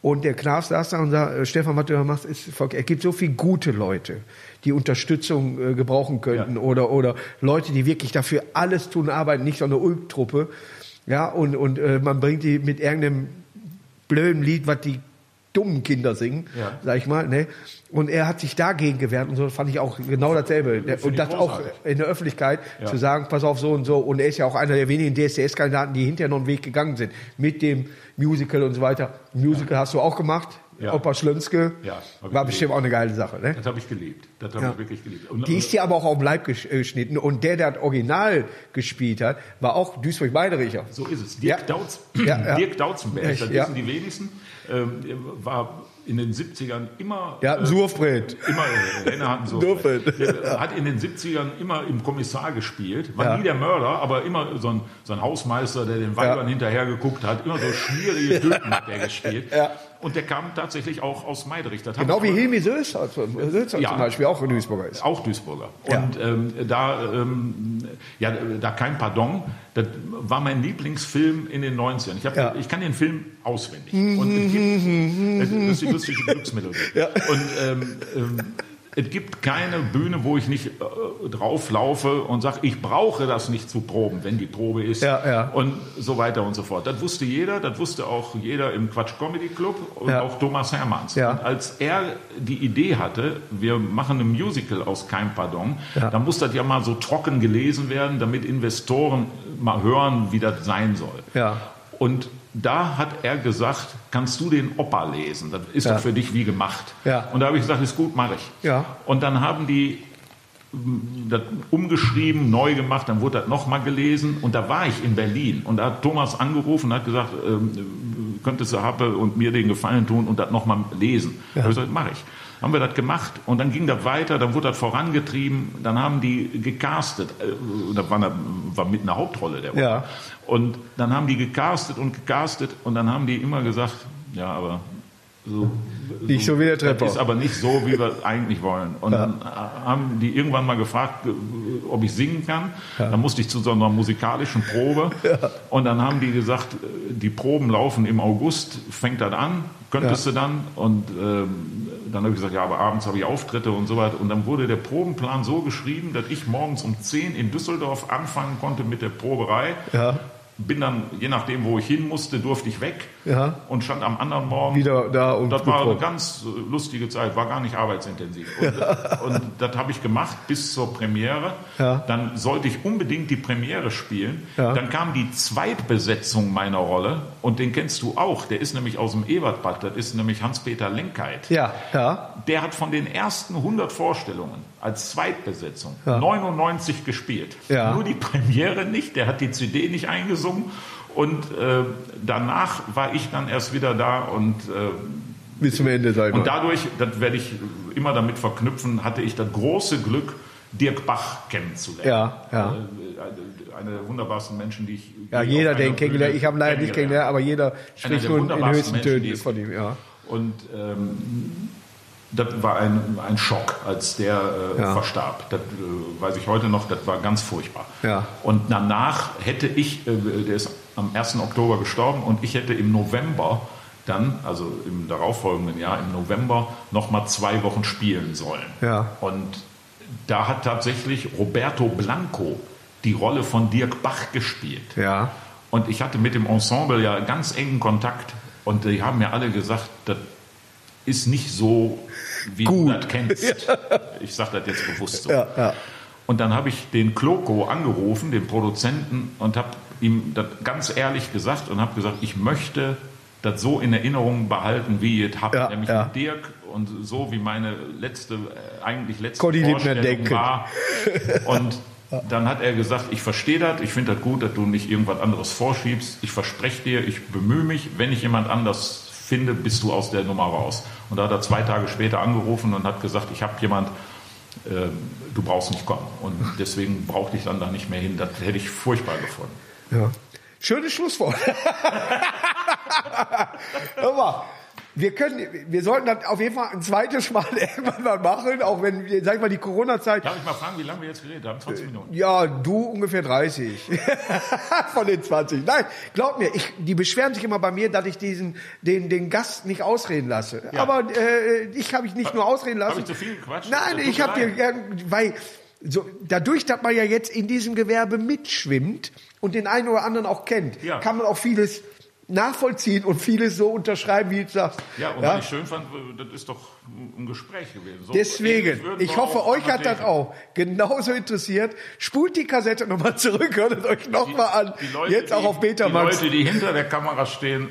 Und der Knaf saß da und sagt, äh, Stefan, was du da machst, ist verkehrt. Es gibt so viele gute Leute, die Unterstützung äh, gebrauchen könnten Ja. oder, oder Leute, die wirklich dafür alles tun, arbeiten, nicht so eine Ulk-Truppe. Ja, und, und äh, man bringt die mit irgendeinem blöden Lied, was die dummen Kinder singen, Ja. sag ich mal. Ne? Und er hat sich dagegen gewehrt und so fand ich auch genau dasselbe. Und das auch in der Öffentlichkeit Ja. zu sagen, pass auf so und so. Und er ist ja auch einer der wenigen DSDS-Kandidaten, die hinterher noch einen Weg gegangen sind. Mit dem Musical und so weiter. Musical hast du auch gemacht. Ja. Opa Schlönske. Ja, War bestimmt auch eine geile Sache. Ne? Das habe ich geliebt. Das habe Ja. ich wirklich geliebt. Und, Die ist dir aber auch auf den Leib äh, geschnitten. Und der, der das Original gespielt hat, war auch Duisburg-Meidericher. so ist es. Dirk, Ja. Dautz, Ja, ja. Dirk Dautzenberg, das Ja. wissen die wenigsten, ähm, war in den 70ern immer... Ja, äh, Surfbrett. Immer, äh, Renner hat. Surfbrett. Der hat in den 70ern immer im Kommissar gespielt. War Ja. nie der Mörder, aber immer so ein, so ein Hausmeister, der den Weibern hinterher geguckt hat. Immer so schmierige Typen hat der gespielt. Ja. Und der kam tatsächlich auch aus Meiderich. Genau wie Hilmi Sözer, Sözer Ja. zum Beispiel, auch Duisburger ist. Auch Duisburger. Ja. Und ähm, da, ähm, ja, da kein Pardon, das war mein Lieblingsfilm in den 90ern. Ich, hab, Ja. ich kann den Film auswendig. Und es gibt, das ist die lustige Glücksmelodie. Und ähm, ähm, es gibt keine Bühne, wo ich nicht äh, drauflaufe und sage, ich brauche das nicht zu proben, wenn die Probe ist. Ja, ja. Und so weiter und so fort. Das wusste jeder, das wusste auch jeder im Quatsch Comedy Club und Ja. auch Thomas Hermanns. Und als er die Idee hatte, wir machen ein Musical aus Kein Pardon, dann muss das ja mal so trocken gelesen werden, damit Investoren mal hören, wie das sein soll. Und da hat er gesagt, kannst du den Opa lesen? Das ist Ja. doch für dich wie gemacht. Ja. Und da habe ich gesagt, ist gut, mache ich. Ja. Und dann haben die mm, das umgeschrieben, neu gemacht, dann wurde das nochmal gelesen und da war ich in Berlin und da hat Thomas angerufen und hat gesagt, ähm, könntest du Happe und mir den Gefallen tun und das nochmal lesen. Ja. Da habe ich gesagt, mache ich. Haben wir das gemacht und dann ging das weiter, dann wurde das vorangetrieben, dann haben die gecastet, äh, da war, eine, war mit einer Hauptrolle der Opa. Ja. Und dann haben die gecastet und gecastet und dann haben die immer gesagt, ja, aber so, Nicht so wie der Trepper. Ist aber nicht so, wie wir eigentlich wollen. Und dann haben die irgendwann mal gefragt, äh, ob ich singen kann. Dann musste ich zu so einer musikalischen Probe. Und dann haben die gesagt, äh, die Proben laufen im August, fängt das an, könntest Ja. du dann? Und ähm, dann habe ich gesagt, ja, aber abends habe ich Auftritte und so weiter. Und dann wurde der Probenplan so geschrieben, dass ich morgens um 10 in Düsseldorf anfangen konnte mit der Proberei. Ja. Bin dann, je nachdem, wo ich hin musste, durfte ich weg Ja. und stand am anderen Morgen Wieder da und Das war eine ganz lustige Zeit, war gar nicht arbeitsintensiv. Und, und das habe ich gemacht bis zur Premiere. Ja. Dann sollte ich unbedingt die Premiere spielen. Ja. Dann kam die Zweitbesetzung meiner Rolle und den kennst du auch. Der ist nämlich aus dem Ebertbad, das ist nämlich Hans-Peter Lenkheit. Ja, ja. Der hat von den ersten 100 Vorstellungen als Zweitbesetzung Ja. 99 gespielt. Ja. Nur die Premiere nicht, der hat die CD nicht eingesungen. Und äh, danach war ich dann erst wieder da und, äh, Bis zum Ende, ich und dadurch, das werde ich immer damit verknüpfen, hatte ich das große Glück, Dirk Bach kennenzulernen. Ja, ja. Äh, Eine der wunderbarsten Menschen, die ich Ja, jeder, ihn kennengelernt Ich habe leider nicht kennengelernt, aber jeder spricht nur in den höchsten Tönen von ihm. Ja. Und ähm, das war ein, ein Schock, als der äh, Ja. verstarb. Das äh, weiß ich heute noch, das war ganz furchtbar. Ja. Und danach hätte ich, äh, der ist am 1. Oktober gestorben und ich hätte im November dann, also im darauffolgenden Jahr, im November, nochmal zwei Wochen spielen sollen. Ja. Und da hat tatsächlich Roberto Blanco die Rolle von Dirk Bach gespielt. Ja. Und ich hatte mit dem Ensemble ja ganz engen Kontakt und die haben mir alle gesagt, das ist nicht so, wie Gut. du das kennst. Ich sage das jetzt bewusst so. Ja, ja. Und dann habe ich den Kloko angerufen, den Produzenten, und habe ihm das ganz ehrlich gesagt und habe gesagt, ich möchte das so in Erinnerung behalten, wie ihr es habt, Ja, nämlich ja. mit Dirk und so wie meine letzte, äh, eigentlich letzte Konnte ich Vorstellung war. Und dann hat er gesagt, ich verstehe das, ich finde das gut, dass du nicht irgendwas anderes vorschiebst. Ich verspreche dir, ich bemühe mich, wenn ich jemand anders finde, bist du aus der Nummer raus. Und da hat er zwei Tage später angerufen und hat gesagt, ich habe jemand, äh, du brauchst nicht kommen. Und deswegen brauchte ich dann da nicht mehr hin. Das hätte ich furchtbar gefunden. Ja. Schönes Schlusswort. Hör mal, wir können, wir sollten das auf jeden Fall ein zweites Mal irgendwann mal machen, auch wenn, sag ich mal, die Corona-Zeit. Darf ich mal fragen, wie lange wir jetzt geredet haben? 20 Minuten. Ja, du ungefähr 30 von den 20. Nein, glaub mir, ich, die beschweren sich immer bei mir, dass ich diesen, den, den Gast nicht ausreden lasse. Ja. Aber äh, ich habe ich nicht nur ausreden lassen. Hab ich zu viel gequatscht? Nein, Tut ich habe dir, weil so, dadurch, dass man ja jetzt in diesem Gewerbe mitschwimmt und den einen oder anderen auch kennt, Ja. kann man auch vieles nachvollziehen und vieles so unterschreiben, wie du sagst. Ja, und was ich schön fand, das ist doch ein Gespräch gewesen. So Deswegen, ich hoffe, euch hat das auch genauso interessiert. Spult die Kassette nochmal zurück, hört es euch nochmal an. Die Leute, Jetzt auch die, auf Betamax. Die Leute, die hinter der Kamera stehen,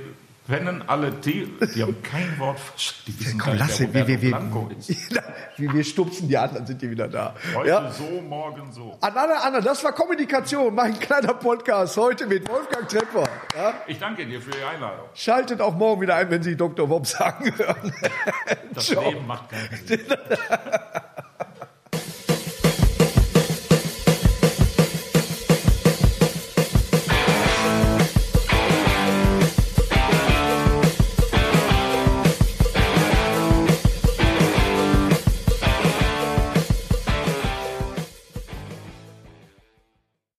rennen alle die, die haben kein Wort verstanden. Komm, lass wir, wir, wir, wir, wir stupsen die an, dann sind die wieder da. Heute Ja? so, morgen so. An alle anderen, das war Kommunikation, mein kleiner Podcast heute mit Wolfgang Trepper. Ja? Ich danke dir für die Einladung. Schaltet auch morgen wieder ein, wenn Sie Dr. Wob sagen hören. Das. Leben macht keinen Sinn.